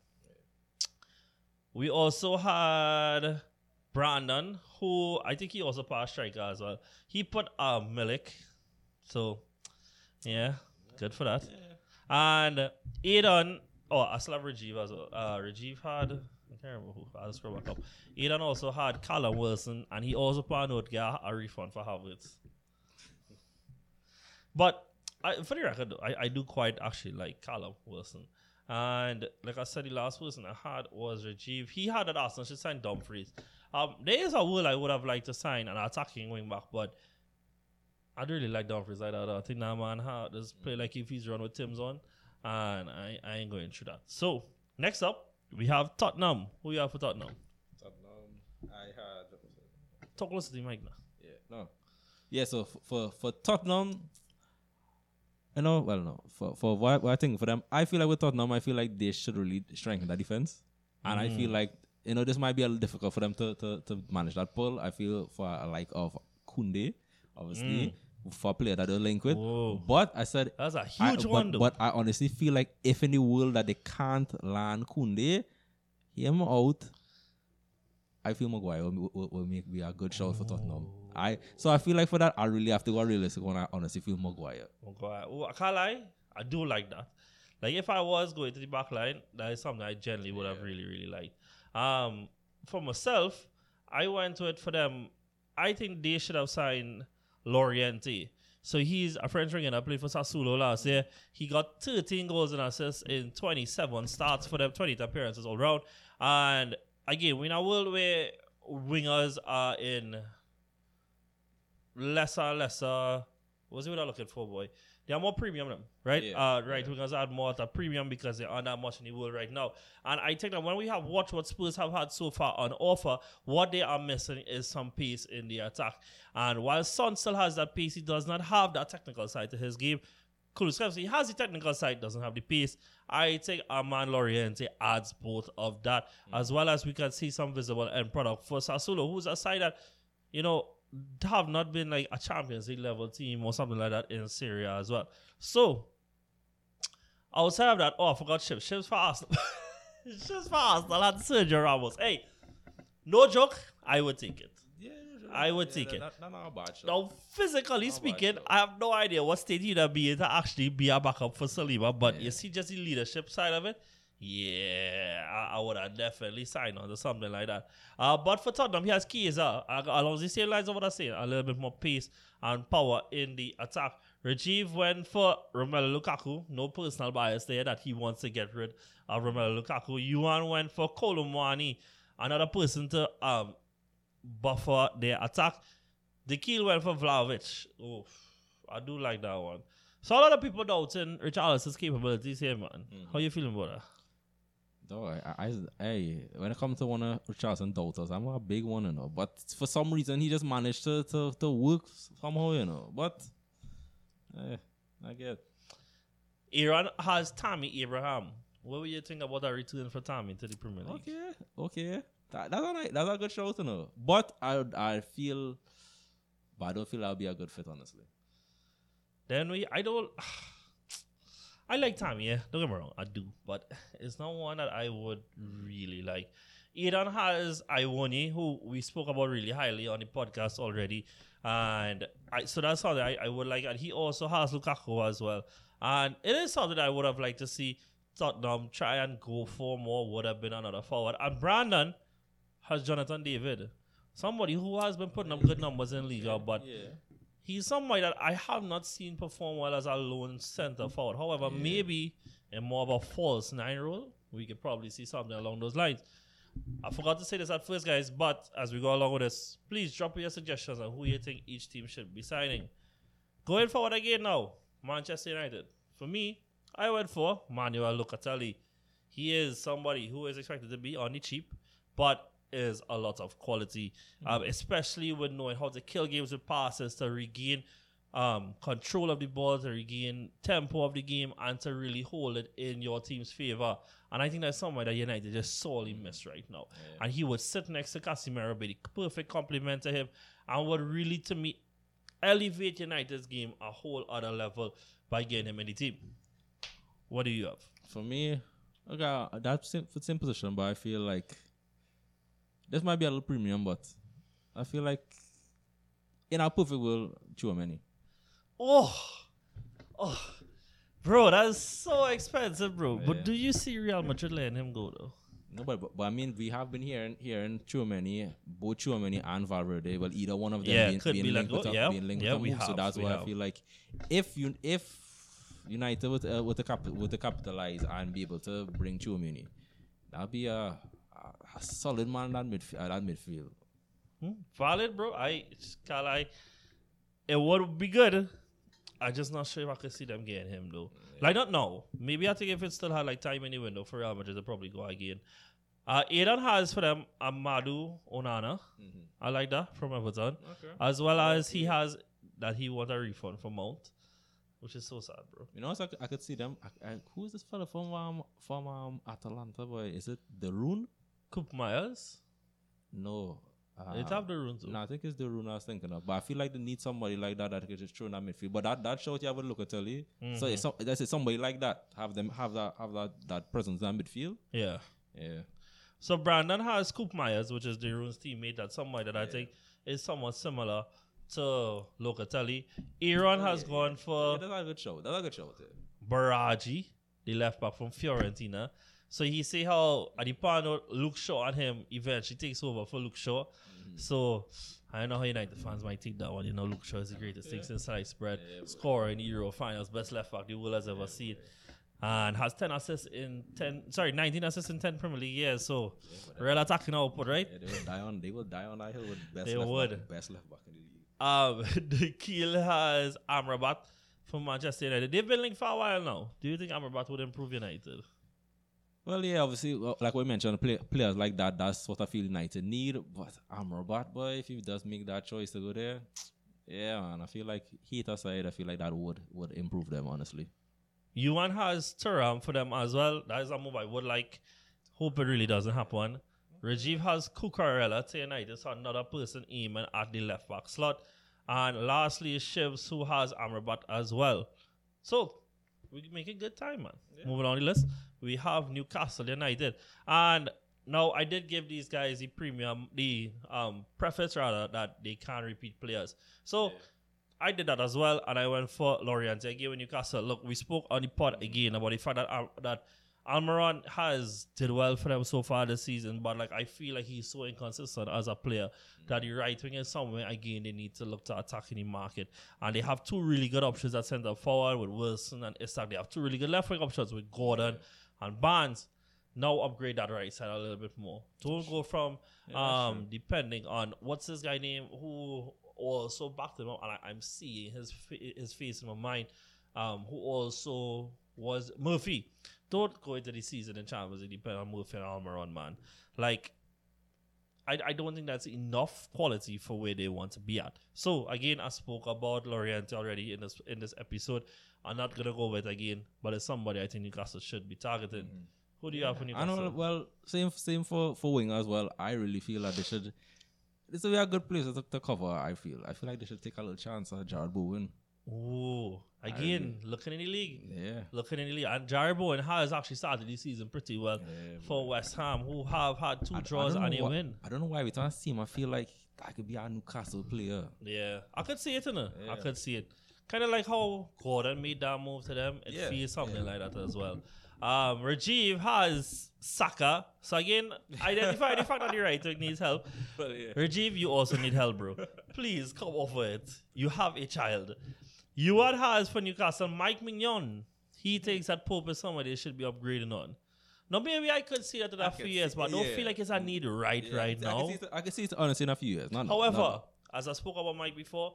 We also had Brandon, who I think he also passed striker as well. He put uh, Milik. So, yeah, good for that. And Aidan, oh, I still have Rajiv as well. Uh, Rajiv had, can't remember I'll scroll back up. Aidan also had Callum Wilson, and he also a note, get a refund for Havertz. But I, for the record, I, I do quite actually like Callum Wilson. And like I said, the last person I had was Rajiv. He had an Arsenal should sign Dumfries. Um, there is a will I would have liked to sign an attacking wing back, but I really like Dumfries like. I think that man had just play like if he's run with Tim's on, and I, I ain't going through that. So next up, we have Tottenham. Who you have for Tottenham? Tottenham. I had. Talk close to the mic now. Yeah, no. Yeah, so f- for for Tottenham, you know, well, no, for for what, what I think for them, I feel like with Tottenham, I feel like they should really strengthen that defense, and I feel mm. like you know this might be a little difficult for them to to, to manage that pull. I feel for a like of Koundé, obviously. Mm. For a player that they're linked with, Whoa. but I said That's a huge but, one, though. But I honestly feel like if in the world that they can't land Koundé, him out, I feel Maguire will, will, will make be a good shout for Tottenham. I so I feel like for that I really have to go realistic when I honestly feel Maguire. Oh, God. Oh, I can't lie. I do like that. Like if I was going to the back line, that is something I generally would have really, really liked. Um, for myself, I went to it for them. I think they should have signed Laurienté. So he's a French winger that played for Sassuolo last year. He got 13 goals and assists in 27 starts for them, 20 appearances all round. And again, we're in a world where wingers are in lesser, lesser. What's it what I'm looking for, boy? They are more premium, them, right? Yeah, uh, right. Wingers are more at a premium because they aren't that much in the world right now. And I think that when we have watched what Spurs have had so far on offer, what they are missing is some pace in the attack. And while Son still has that pace, he does not have that technical side to his game. Kulusevski has he has the technical side, doesn't have the pace. I think Armand Laurienté adds both of that, as well as we can see some visible end product for Sassuolo, who's a side that, you know, have not been like a Champions League level team or something like that in Serie A as well. So, outside of that, oh, I forgot Shivs. Shivs for Arsenal. Ships for Arsenal and Sergio Ramos. Hey, no joke, I would take it. I would take it. Not, not, not a bad shot. Now, physically bad speaking. I have no idea what state he'd be in to actually be a backup for Saliba. But you see, just the leadership side of it, yeah, I, I would have definitely signed on to something like that. Uh, but for Tottenham, he has keys. uh, along the same lines of what I said, a little bit more pace and power in the attack. Rajiv went for Romelu Lukaku. No personal bias there that he wants to get rid of Romelu Lukaku. Yuan went for Kolo Muani, another person to um buffer their attack. The kill went for Vlahovic. Oof, I do like that one. So a lot of people doubting Richarlison's capabilities here, man. How you feeling about that? Though I, I, hey, when it comes to one of Richarlison doubters, I'm a big one, you know. But for some reason, he just managed to to, to work somehow, you know. But, eh, I get. Iran has Tammy Abraham. What would you think about that return for Tommy to the Premier League? Okay, okay. That, that's a nice, that's a good show to know. But I I feel, but I don't feel that'll be a good fit honestly. Then we, I don't. I like Tommy, yeah. Don't get me wrong, I do, but it's not one that I would really like. Eden has Awoniyi, who we spoke about really highly on the podcast already, and I so that's something I, I would like. And he also has Lukaku as well, and it is something I would have liked to see Tottenham try and go for more. Would have been another forward, and Brandon has Jonathan David, somebody who has been putting up good numbers in Liga, but he's somebody that I have not seen perform well as a lone center forward. However, maybe in more of a false nine role, we could probably see something along those lines. I forgot to say this at first, guys, but as we go along with this, please drop your suggestions on who you think each team should be signing. Going forward again now, Manchester United. For me, I went for Manuel Locatelli. He is somebody who is expected to be on the cheap, but is a lot of quality, um, especially with knowing how to kill games with passes to regain um, control of the ball, to regain tempo of the game, and to really hold it in your team's favor. And I think that's somewhere that United just sorely miss right now. And he would sit next to Casemiro, be the perfect complement to him, and would really, to me, elevate United's game a whole other level by getting him in the team. What do you have? For me, okay, that's for same position, but I feel like this might be a little premium, but I feel like in our perfect world, Chouameni. Oh, oh, bro, that's so expensive, bro. Yeah. But do you see Real Madrid letting him go though? No, but, but, but I mean, we have been hearing hearing Chouameni, both Chouameni and Valverde. Well, either one of them Yeah, being, could being be linked with go. Yeah, being linked yeah, with we move. So that's why I feel like if you if United with uh, with the cap with the capitalize and be able to bring Chouameni, that'll be a, a, solid man at midfield. At that midfield. Hmm? Valid, bro. I I. It would be good. I just not sure if I could see them getting him though. Like not now. Maybe I think if it still had like time in the window for Real Madrid, they'll probably go again. Uh, Aidan has for them Amadou Onana. I like that from Everton. As well as he has that he want a refund for Mount, which is so sad, bro. You know, what I, could- I could see them. I, I, who is this fella from um, from um, Atalanta? Boy, is it de Roon? Koopmeiners. No. Uh, They have the too. No, I think it's de Roon I was thinking of. But I feel like they need somebody like that that could just throw in that midfield. But that that shows you have a look at Telly. So it's that's it, somebody like that. Have them have that have that that presence in that midfield. Yeah. Yeah. So Brandon has Koopmeiners, which is de Roon's teammate. That's somebody that I think is somewhat similar to Locatelli. Aaron has gone for yeah, that's a good show. That's a good show. Too. Biraghi, the left back from Fiorentina. So he say how Adipano, Luke Shaw and him eventually takes over for Luke Shaw. So I don't know how United fans might take that one. You know, Luke Shaw is the greatest thing since sliced bread. Scorer in Euro finals, best left back the world has ever seen. And has 10 assists in 10, sorry, 19 assists in 10 Premier League years. So, real attacking output, right? Yeah, they will die on. They will die on that hill with best. They left would. Back, best left back in the league. Um, the Kiel has Amrabat from Manchester United. They've been linked for a while now. Do you think Amrabat would improve United? Well, yeah, obviously, like we mentioned, play, players like that, that's what I feel United need. But Amrabat, boy, if he does make that choice to go there, yeah, man, I feel like heat aside, I feel like that would would improve them, honestly. Yuan has Thuram for them as well. That is a move I would like. Hope it really doesn't happen. Rajiv has Cucurella to United, so another person aiming at the left back slot. And lastly Shivs, who has Amrabat as well. So we make a good time, man. Moving on the list, we have Newcastle United. And now I did give these guys the premium, the um preface rather, that they can't repeat players. So I did that as well, and I went for Laurienté again with Newcastle. Look, we spoke on the pod again about the fact that Al- that Almiron has did well for them so far this season, but like I feel like he's so inconsistent as a player that the right wing is somewhere again they need to look to attacking the market, and they have two really good options at centre forward with Wilson and Isak. They have two really good left wing options with Gordon and Barnes. Now upgrade that right side a little bit more. Don't go from um depending on what's this guy name who also backed him up, and I, I'm seeing his his face in my mind. Um, who also was Murphy. Don't go into the season in Champions League depend on Murphy and Almiron, man. Like, I, I don't think that's enough quality for where they want to be at. So again, I spoke about Laurienté already in this in this episode. I'm not gonna go over it again, but it's somebody I think Newcastle should be targeting. Mm-hmm. Who do you have for I Newcastle? know. Well, same same for for winger as well. I really feel that they should. This will be a good place to, to cover. I feel. I feel like they should take a little chance on Jarrod Bowen. Ooh, again, looking in the league. Yeah. Looking in the league. And Jarrod Bowen has actually started the season pretty well Yeah, for West Ham, who have had two I- I draws don't and a win. I don't know why we can't see him. I feel like that could be our Newcastle player. Yeah, I could see it, innit? I Yeah. could see it. Kind of like how Gordon made that move to them. It Yeah, feels something yeah. like that as well. Um, Rajiv has Saka. So again, identify the fact that the right wing needs help. Rajiv, you also need help, bro. Please come over it. You have a child. You has for Newcastle, Mike Maignan. He thinks that Pope is somebody they should be upgrading on. Now maybe I could see that in I a few could years, see- but I don't yeah. feel like it's a need right right I now. can see I can see it honestly in a few years. However, as I spoke about Mike before,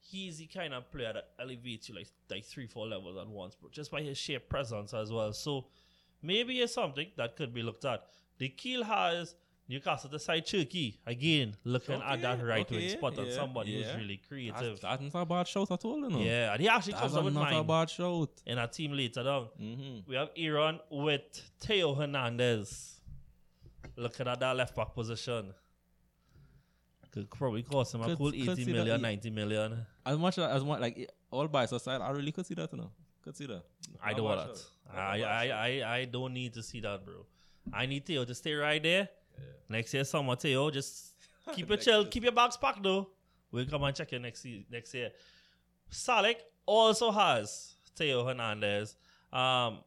he's the kind of player that elevates you like like three, four levels at once, bro. Just by his sheer presence as well. So maybe it's something that could be looked at. The keel has Newcastle to side Turkey again, looking at that Okay, right wing spot on yeah, somebody yeah. who's really creative. That's, that's not a bad shout at all, you know. yeah, and he actually That's comes up with not a mine bad shout. in our team later down. Mm-hmm. We have Iran with Theo Hernandez. Looking at that left back position. Could probably cost him a Could- cool could 80 see that million, he- 90 million. As much as, as much like all by side, I really could see that, you know. Could see that. I Not don't want that. shout. Not a I, bad I. I, I don't need to see that, bro. I need Theo to stay right there. Next year, summer, Theo, just keep it chill. Keep your bags packed, though. We'll come and check you next, se- next year. Salik also has Theo Hernandez. Um,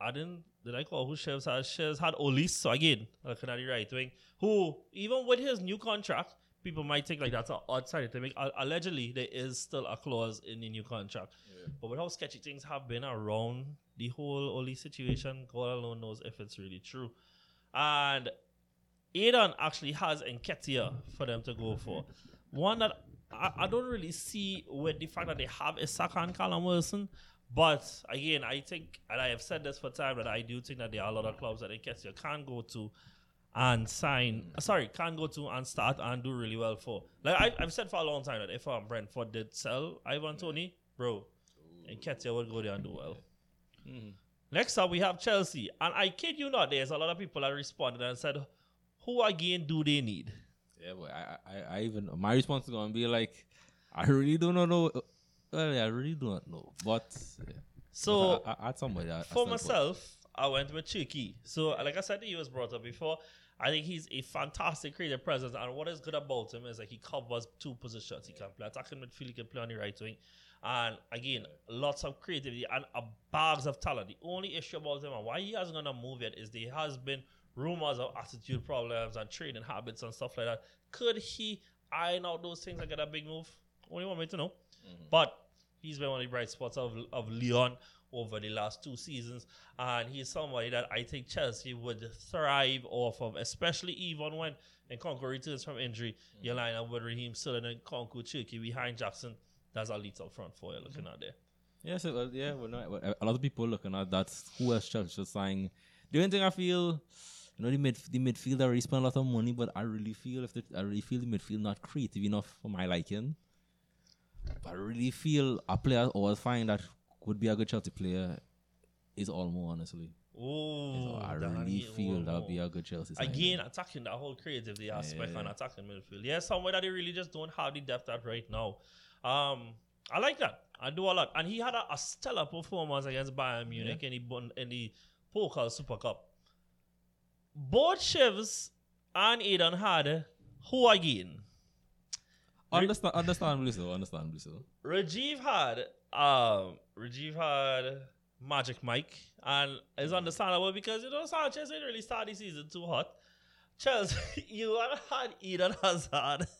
I didn't, did I call who Shivs had? Shivs had Olise, so again, looking at the right wing, who, even with his new contract, people might think like that's an odd side to make. Allegedly, there is still a clause in the new contract. But with how sketchy things have been around the whole Oli situation, God alone knows if it's really true. And Aidan actually has Nketiah for them to go for. One that I, I don't really see with the fact that they have Isaka and Callum Wilson. But again, I think, and I have said this for time, that I do think that there are a lot of clubs that Nketiah can go to and sign. Sorry, can go to and start and do really well for. Like I, I've said for a long time that if um, Brentford did sell Ivan Toney, bro, Nketiah would go there and do well. Next up, we have Chelsea. And I kid you not, there's a lot of people that responded and said, who again do they need? Yeah, but I, I, I even my response is gonna be like, I really do not know. Well, I really do not know. But. So, I, I, I somebody. I, I for put- myself, I went with Cherki. So, like I said, he was brought up before. I think he's a fantastic creative presence, and what is good about him is that he covers two positions. He can play attacking midfield, he can play on the right wing, and again, lots of creativity and a bags of talent. The only issue about him and why he hasn't gonna move yet is there has been rumors of attitude problems and training habits and stuff like that. Could he iron out those things and get a big move? Only one way to know. Mm-hmm. But he's been one of the bright spots of, of Lyon over the last two seasons. And he's somebody that I think Chelsea would thrive off of, especially even when Nkunku returns from injury. Mm-hmm. You line up with Raheem Sterling and Nkunku Cherki behind Jackson. That's a lead up front for you looking mm-hmm. at there. Yeah, so, yeah, well, no, well, a lot of people looking at that. Who else Chelsea should sign? The only thing I feel, you know, the mid the midfield already spent a lot of money, but I really feel if the, I really feel the midfield not creative enough for my liking. But I really feel a player I always find that would be a good Chelsea player is Olmo, honestly. Oh, I really feel that would be a good Chelsea signing. Again, attacking that whole creativity aspect Yeah. and attacking midfield. Yeah, somewhere that they really just don't have the depth at right now. Um, I like that. I do a lot. And he had a, a stellar performance against Bayern Munich in the in the Pokal Super Cup. Both Shivs and Aidan had who again? Understand, understandably so, understandably so. Rajiv had um Rajiv had Magic Mike and it's understandable because you know Sanchez didn't really start the season too hot. Chelsea, you had Eden Hazard.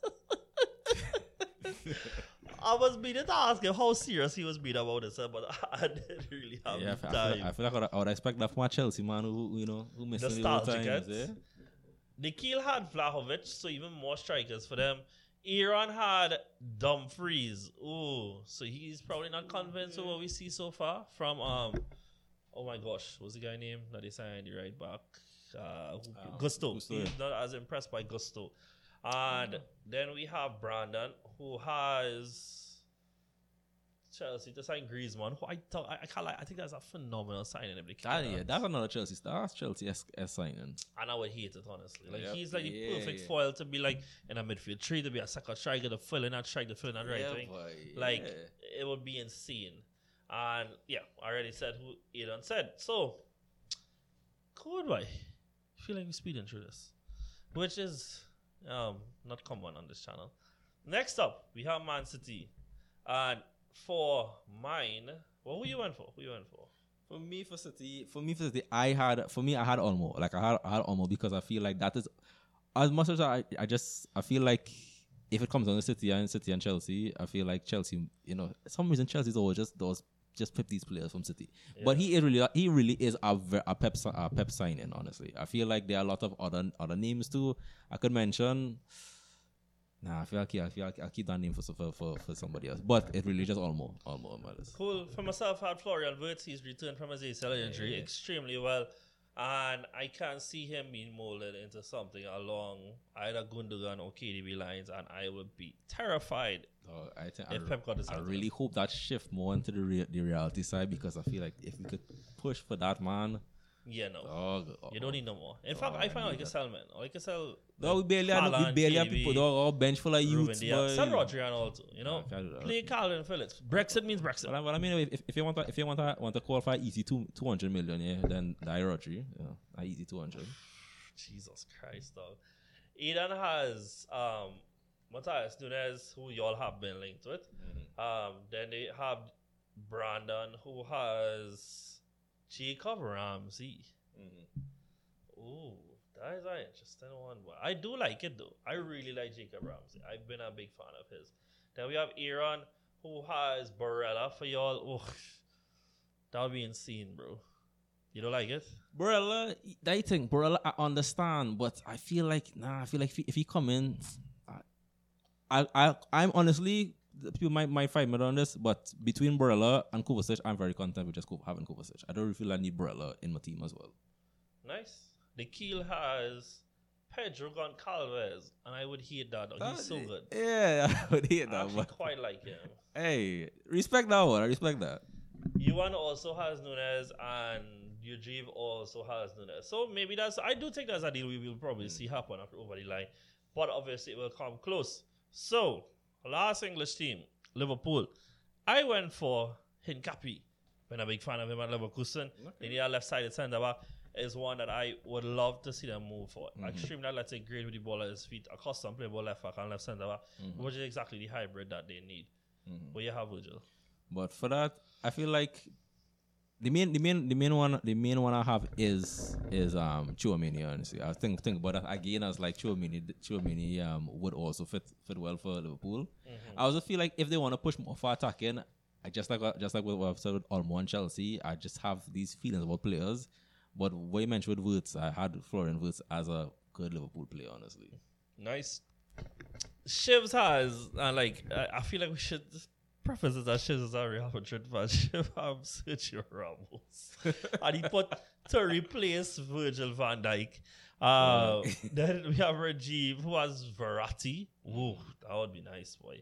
I was meaning to ask him how serious he was being about this, but I didn't really have Yeah, I the feel, I time. feel, I feel like I would, I would expect that from a Chelsea man who, who, you know, who missing the old Nostalgic, times. eh? Yeah? Nikhil had Vlahovic, so even more strikers for them. Iran had Dumfries. Ooh, so he's probably not convinced of what we see so far from um. Oh my gosh, what's the guy name that they signed the right back? Uh, who- Uh, Gusto. Gusto, He's not as impressed by Gusto. And then we have Brandon, who has Chelsea to sign Griezmann, who I thought I, I can't lie, I think that's a phenomenal signing. If they That, yeah, that's another Chelsea star. That's Chelsea S, S signing. and I would hate it honestly. Like Yep. he's like the perfect yeah. foil to be like in a midfield three to be a second striker to fill in that strike to fill in that right Yeah, wing. boy, Like yeah. it would be insane. And yeah, I already said who Aidan said. So good boy. I feel like we're speeding through this. Which is um not common on this channel. Next up, we have Man City. And for mine, well, who you went for? Who you went for? For me, for City, for me, for City, I had, for me, I had Olmo. Like, I had, I had Olmo because I feel like that is, as much as I, I just, I feel like if it comes on the City and City and Chelsea, I feel like Chelsea, you know, some reason Chelsea's always just those, just pick these players from City. But he is really, he really is a, a pep, a pep signing, honestly. I feel like there are a lot of other, other names too. I could mention, Nah, I feel like I feel like I'll keep that name for, for for for somebody else. But it really just Olmo, Olmo on my list. Cool. For myself, I had Florian Wirtz. He's returned from his ACL injury extremely well. And I can't see him being molded into something along either Gundogan or KDB lines. And I would be terrified. So I think If I, Pep got his I really hope that shift more into the rea- the reality side because I feel like if we could push for that man, Yeah, no. dog, You don't need no more. In fact, I find I like a sell, man. Like a sell. Dog, we barely have, we barely have people. Dog, all bench full of youths. Sell Rodri and all too. You know, I play Kalvin Phillips. Brexit means Brexit. But I, I mean, if, if you want to, if you want to want to qualify easy two two hundred million, yeah, then die Rodri. Yeah, easy 200. Jesus Christ, dog. Eden has um Matheus Nunes, who y'all have been linked with. Um, then they have Brandon, who has Jacob Ramsey. Mm-hmm. Ooh, that is an interesting one. But I do like it though. I really like Jacob Ramsey. I've been a big fan of his. Then we have Aaron, who has Barella for y'all. Oh, that would be insane, bro. You don't like it? Barella, I think Barella, I understand, but I feel like nah. I feel like if he, if he come in, I, I, I'm honestly the people might might fight me on this, but between Barella and Kovacic, I'm very content with just having Kovacic. I don't really feel I need Barella in my team as well. Nice. The keel has Pedro Goncalves, and I would hate that. dog. He's so good. Yeah, I would hate I that. actually But quite like him. hey, respect that one. I respect that. Yuan also has Nunes, and Udriv also has Nunes. So maybe that's. I do think that's a deal we will probably hmm. see happen after over the line, but obviously it will come close. So last English team, Liverpool. I went for Hincapié. Been a big fan of him at Leverkusen. Then the left-sided centre back is one that I would love to see them move for. Mm-hmm. Extremely athletic, great with the ball at his feet, accustomed play ball left back and left centre back, mm-hmm. which is exactly the hybrid that they need. Mm-hmm. What you have, Virgil? But for that, I feel like the main, the main, the main one, the main one I have is is um Chouameni. Honestly, I think think about that again as like Chouameni. Chouameni um would also fit fit well for Liverpool. I also feel like if they want to push more for attacking, I just like what- just like what I've said with Olmo and Chelsea, I just have these feelings about players. But what you mentioned with Wirtz, I had Florian Wirtz as a good Liverpool player. Honestly, Nice. Shivs has, uh, like, I, I feel like we should preface it that Shivs is a Real Madrid fan. Have Sergio Ramos. and he put to replace Virgil van Dijk. Uh, then we have Rajiv, who has Verratti. Ooh, that would be nice, boy.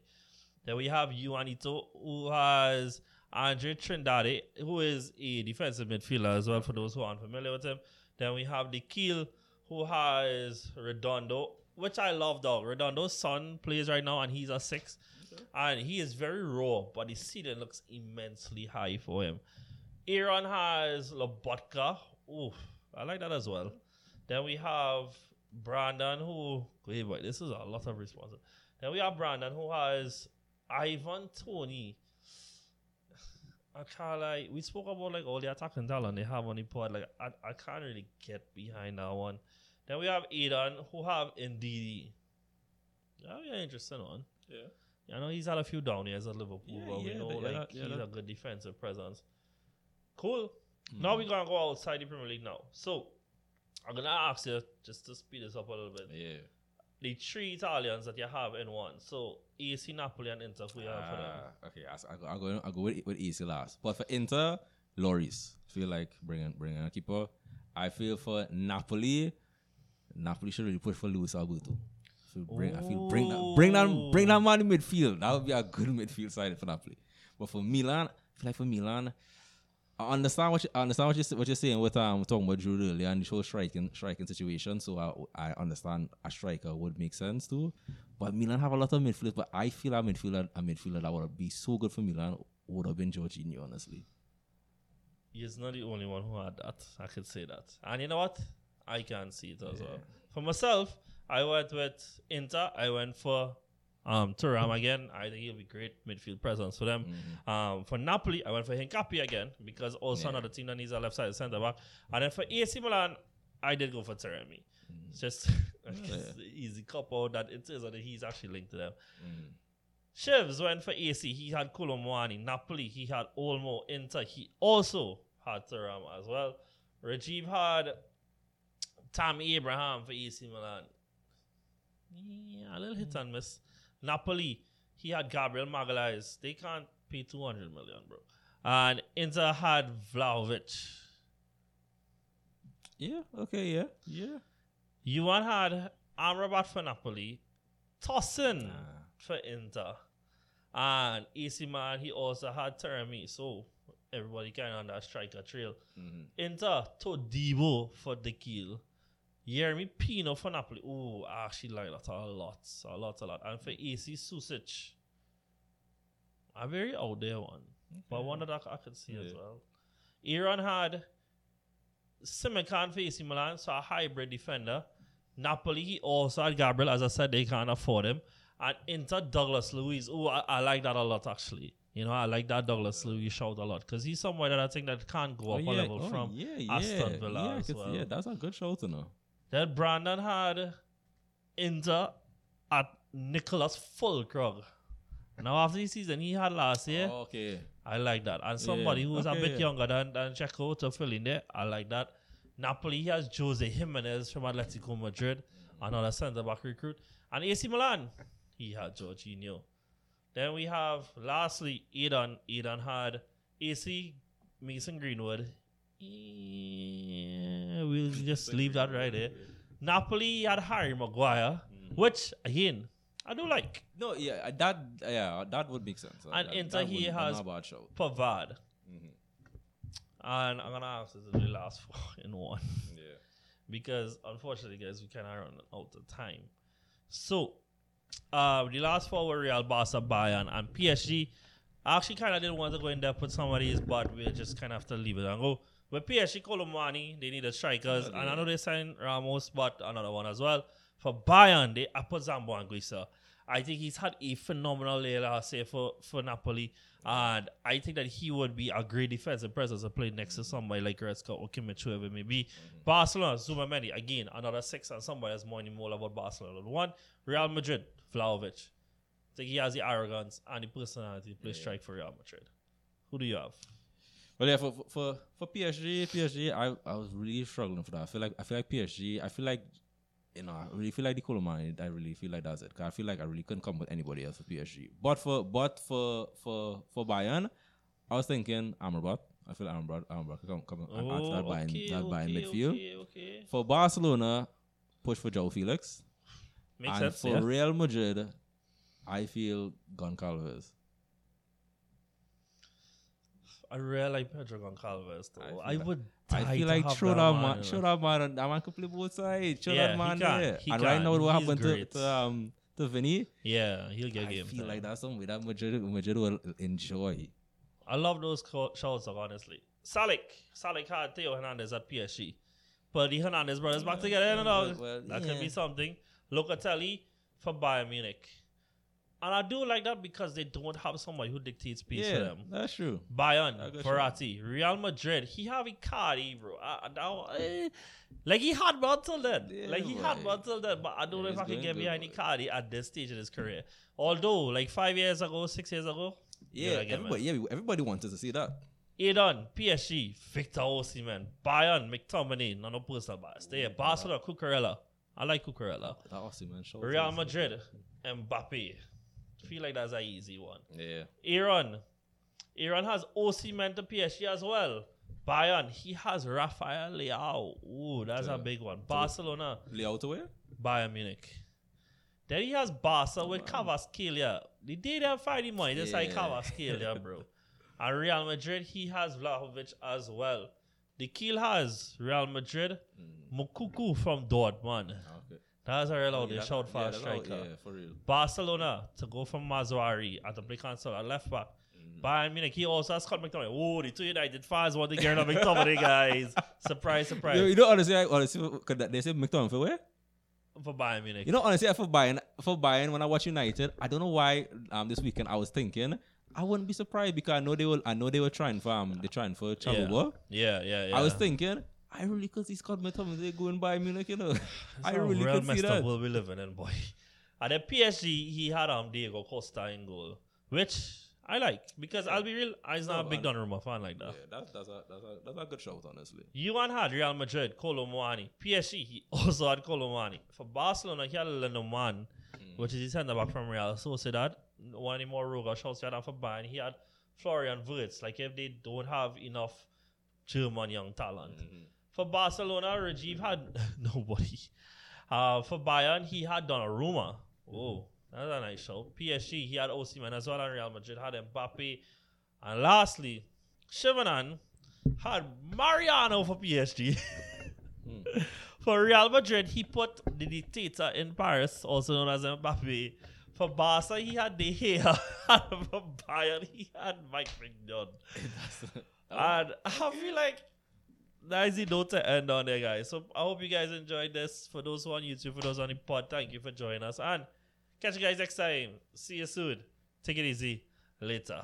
Then we have Juanito, who has Andre Trindade, who is a defensive midfielder as well, for those who aren't familiar with him. Then we have the Keel, who has Redondo, which I love, dog. Redondo's son plays right now, and he's a six. And he is very raw, but the ceiling looks immensely high for him. Aaron has Lobotka. Ooh, I like that as well. Then we have Brandon, who hey boy, this is a lot of responses. Then we have Brandon, who has Ivan Toney. I can't like we spoke about like all the attacking talent they have on the pod. Like I, I can't really get behind that one. Then we have Aidan, who have Ndidi. That would be an interesting one. Yeah. I know he's had a few down years at Liverpool, Yeah, but we yeah, know that- like that- he's that- a good defensive presence. Cool. Now we're gonna go outside the Premier League now. So I'm gonna ask you just to speed this up a little bit. yeah. The three Italians that you have in one. So AC, Napoli, and Inter. Who you have for them? Ah, okay, I, go, I go, I go with, with easy last. But for Inter, Lloris. Feel like bringing bringing a keeper. I feel for Napoli, Napoli should really push for Luis Alberto. Feel bring, I feel bring that bring that bring that man in midfield. That would be a good midfield side for Napoli. But for Milan, I feel like for Milan, I understand what you, I understand what you what you're saying with um talking about Drew earlier and the whole striking striking situation. So I I understand a striker would make sense too. But Milan have a lot of midfielders. But I feel a midfielder a midfielder that would be so good for Milan would have been Jorginho, honestly. He's not the only one who had that. I could say that. And you know what? I can see it as well. For myself, I went with Inter. I went for um Thuram again. I think he'll be great midfield presence for them. Um, for Napoli, I went for Hincapié again because also another team that needs a left side centre back. And then for AC Milan, I did go for Taremi. It's just it's the easy out that it is that he's actually linked to them. Shivs went for AC. He had Kolo Muani. Napoli, he had Olmo. Inter, he also had Thuram as well. Rajiv had Tammy Abraham for AC Milan. Yeah, a little hit and miss. Napoli, he had Gabriel Magalhaes. They can't pay 200 million, bro. And Inter had Vlahovic. Yeah. Okay. Yeah. Yeah. Juan had Amrabat for Napoli, Tosin ah. for Inter, and AC Man, he also had Taremi. So everybody kind of on that striker trail. Mm-hmm. Inter, Todibo for the kill. Yeremy Pino for Napoli. Oh, I actually like that a lot. A lot, a lot. And for AC Susic, a very out there one. But one that I, I could see as well. Iran had Simakan for AC Milan, so a hybrid defender. Napoli, he also had Gabriel. As I said, they can't afford him. And Inter, Douglas Luiz. Oh, I, I like that a lot, actually. You know, I like that Douglas Luiz shout a lot because he's somewhere that I think that can't go up oh, a level oh, from yeah, yeah, Aston Villa yeah, as well. yeah, that's a good show to know. Then er Brandon had Inter at Niclas Füllkrug. Now after the season he had last year, oh, Okay. I like that. And somebody Yeah, who's a bit yeah. younger than, than Checo to fill in there, I like that. Napoli he has José Giménez from Atletico Madrid, another centre back recruit. And AC Milan, he had Jorginho. Then we have lastly Eden. Eden had AC Mason Greenwood. Yeah, we'll just leave that right there. Napoli had Harry Maguire, Mm. which again I do like. No, yeah, that yeah, that would make sense. And that, Inter, that he has- a bad show. Pavard. Mm-hmm. And I'm gonna ask this is the last four in one. Yeah. because unfortunately, guys, we kind of run out of time. So, uh, the last four were Real, Barca, Bayern, and PSG. I actually kind of didn't want to go in depth with some of these, but we just kind of have to leave it and go. With PSG, Kolo Muani, they need needed strikers, and I know they signed Ramos, but another one as well. For Bayern, they put Zambo Anguissa. I think he's had a phenomenal year last year for, for Napoli, and I think that he would be a great defensive presence to play next to somebody like Goretzka or Kimmich, whoever it may be. Mm-hmm. Barcelona, Zubimendi, again, another six, and somebody has more and more about Barcelona. One, Real Madrid, Vlahovic. I think he has the arrogance and the personality to play strike for Real Madrid. Who do you have? Well, yeah, for for- for PSG, PSG, I I was really struggling for that. I feel like I feel like PSG. I feel like you know, I really feel like the Kolo Muani. I really feel like that's it. 'Cause I feel like I really couldn't come with anybody else for PSG. But for but for for for Bayern, I was thinking Amrabat. I feel Amrabat Amrabat could come come and answer that Bayern okay, oh, that Bayern okay, midfield. Okay, okay. For Barcelona, push for João Félix. Makes and sense. for yeah. Real Madrid, I feel Goncalves. I really like Pedro Goncalves though. I I, like- would. I feel like throw that man, throw that man, that man can play both sides. Throw Yeah, that man can, there. he and right now, what happened to, to um to Vinny? Yeah, he'll get I game feel time. like that's something that Madrid, Madrid will enjoy. I love those co- shouts, honestly. Salik. Salik had Theo Hernandez at PSG. But the Hernandez brothers back together, well, well, that could be something. Locatelli for Bayern Munich. And I do like that because they don't have somebody who dictates pace for Yeah, them. that's true. Bayern, I got Real Madrid. He have Icardi, bro. I, I, now, eh, like he had one till then. Yeah, like he had boy. one till then. But I don't Yeah, know if I can get behind. Icardi at this stage in his career. Although, like five years ago, six years ago, Yeah, I man. everybody, yeah, everybody wanted to see that. Adon, PSG, Victor Osimhen, Bayern, McTominay, no, no personal bias. There, Barcelona, Cucurella. I like Cucurella. That awesome man. shout out Real. Madrid, Mbappe. Feel like that's a easy one. Yeah, Iran. Iran has Osimhen to PSG as well. Bayern, he has Rafael Leao. Ooh, that's a big one. Barcelona, Leo to where? Bayern Munich. Then he has Barca with Kvaratskhelia. The day they find him money, just like Yeah. Bro. And Real Madrid, he has Vlahovic as well. The Kiel has Real Madrid, mm. Moukoko from Dortmund. Oh, That's a real out there, Yeah, shout for yeah, a all- striker. Yeah, for real. Barcelona to go from Mazraoui at the play console at left back. Bayern Munich, he also has Scott McTominay. Oh, the two United fans want to get rid of McTominay, guys. Surprise, surprise. You, you know, honestly, I, honestly, that- they say McTominay for where? for Bayern Munich. You know, honestly, for Bayern, for Bayern, when I watch United, I don't know why. Um, this weekend I was thinking I wouldn't be surprised because I know they will. I know they were trying for um, they trying for yeah. Chalobah. yeah, yeah, yeah. I was thinking. I really could see Scott McTominay going by Munich, you know. I That's really real could see that. world we living in, eh, boy. And then PSG, he had um Diogo Costa in goal, which I like because I'll be real, I'm not a No, big man. Donnarumma fan like that. Yeah, that's that's a that's a that's a good shout, honestly. Yuan had Real Madrid, Kolo Muani. PSG, he also had Kolo Muani. For Barcelona, he had Le Normand, hmm. which is his centre back from Real Sociedad. One more Ruga shouts out for Bayern. He had Florian Wirtz. Like if they don't have enough German young talent. Hmm. For Barcelona, Rajiv had nobody. Uh, for Bayern, he had Donnarumma. Oh, that's a nice show. PSG, he had Osimhen as well, and Real Madrid had Mbappe. And lastly, Shivanan had Mariano for PSG. For Real Madrid, he put the dictator in Paris, also known as Mbappe. For Barca, he had De Gea. and for Bayern, he had Mike McDonald. and I feel like that is the note to end on there, guys. So I hope you guys enjoyed this. For those who are on YouTube, for those on the pod, thank you for joining us. And catch you guys next time. See you soon. Take it easy. Later.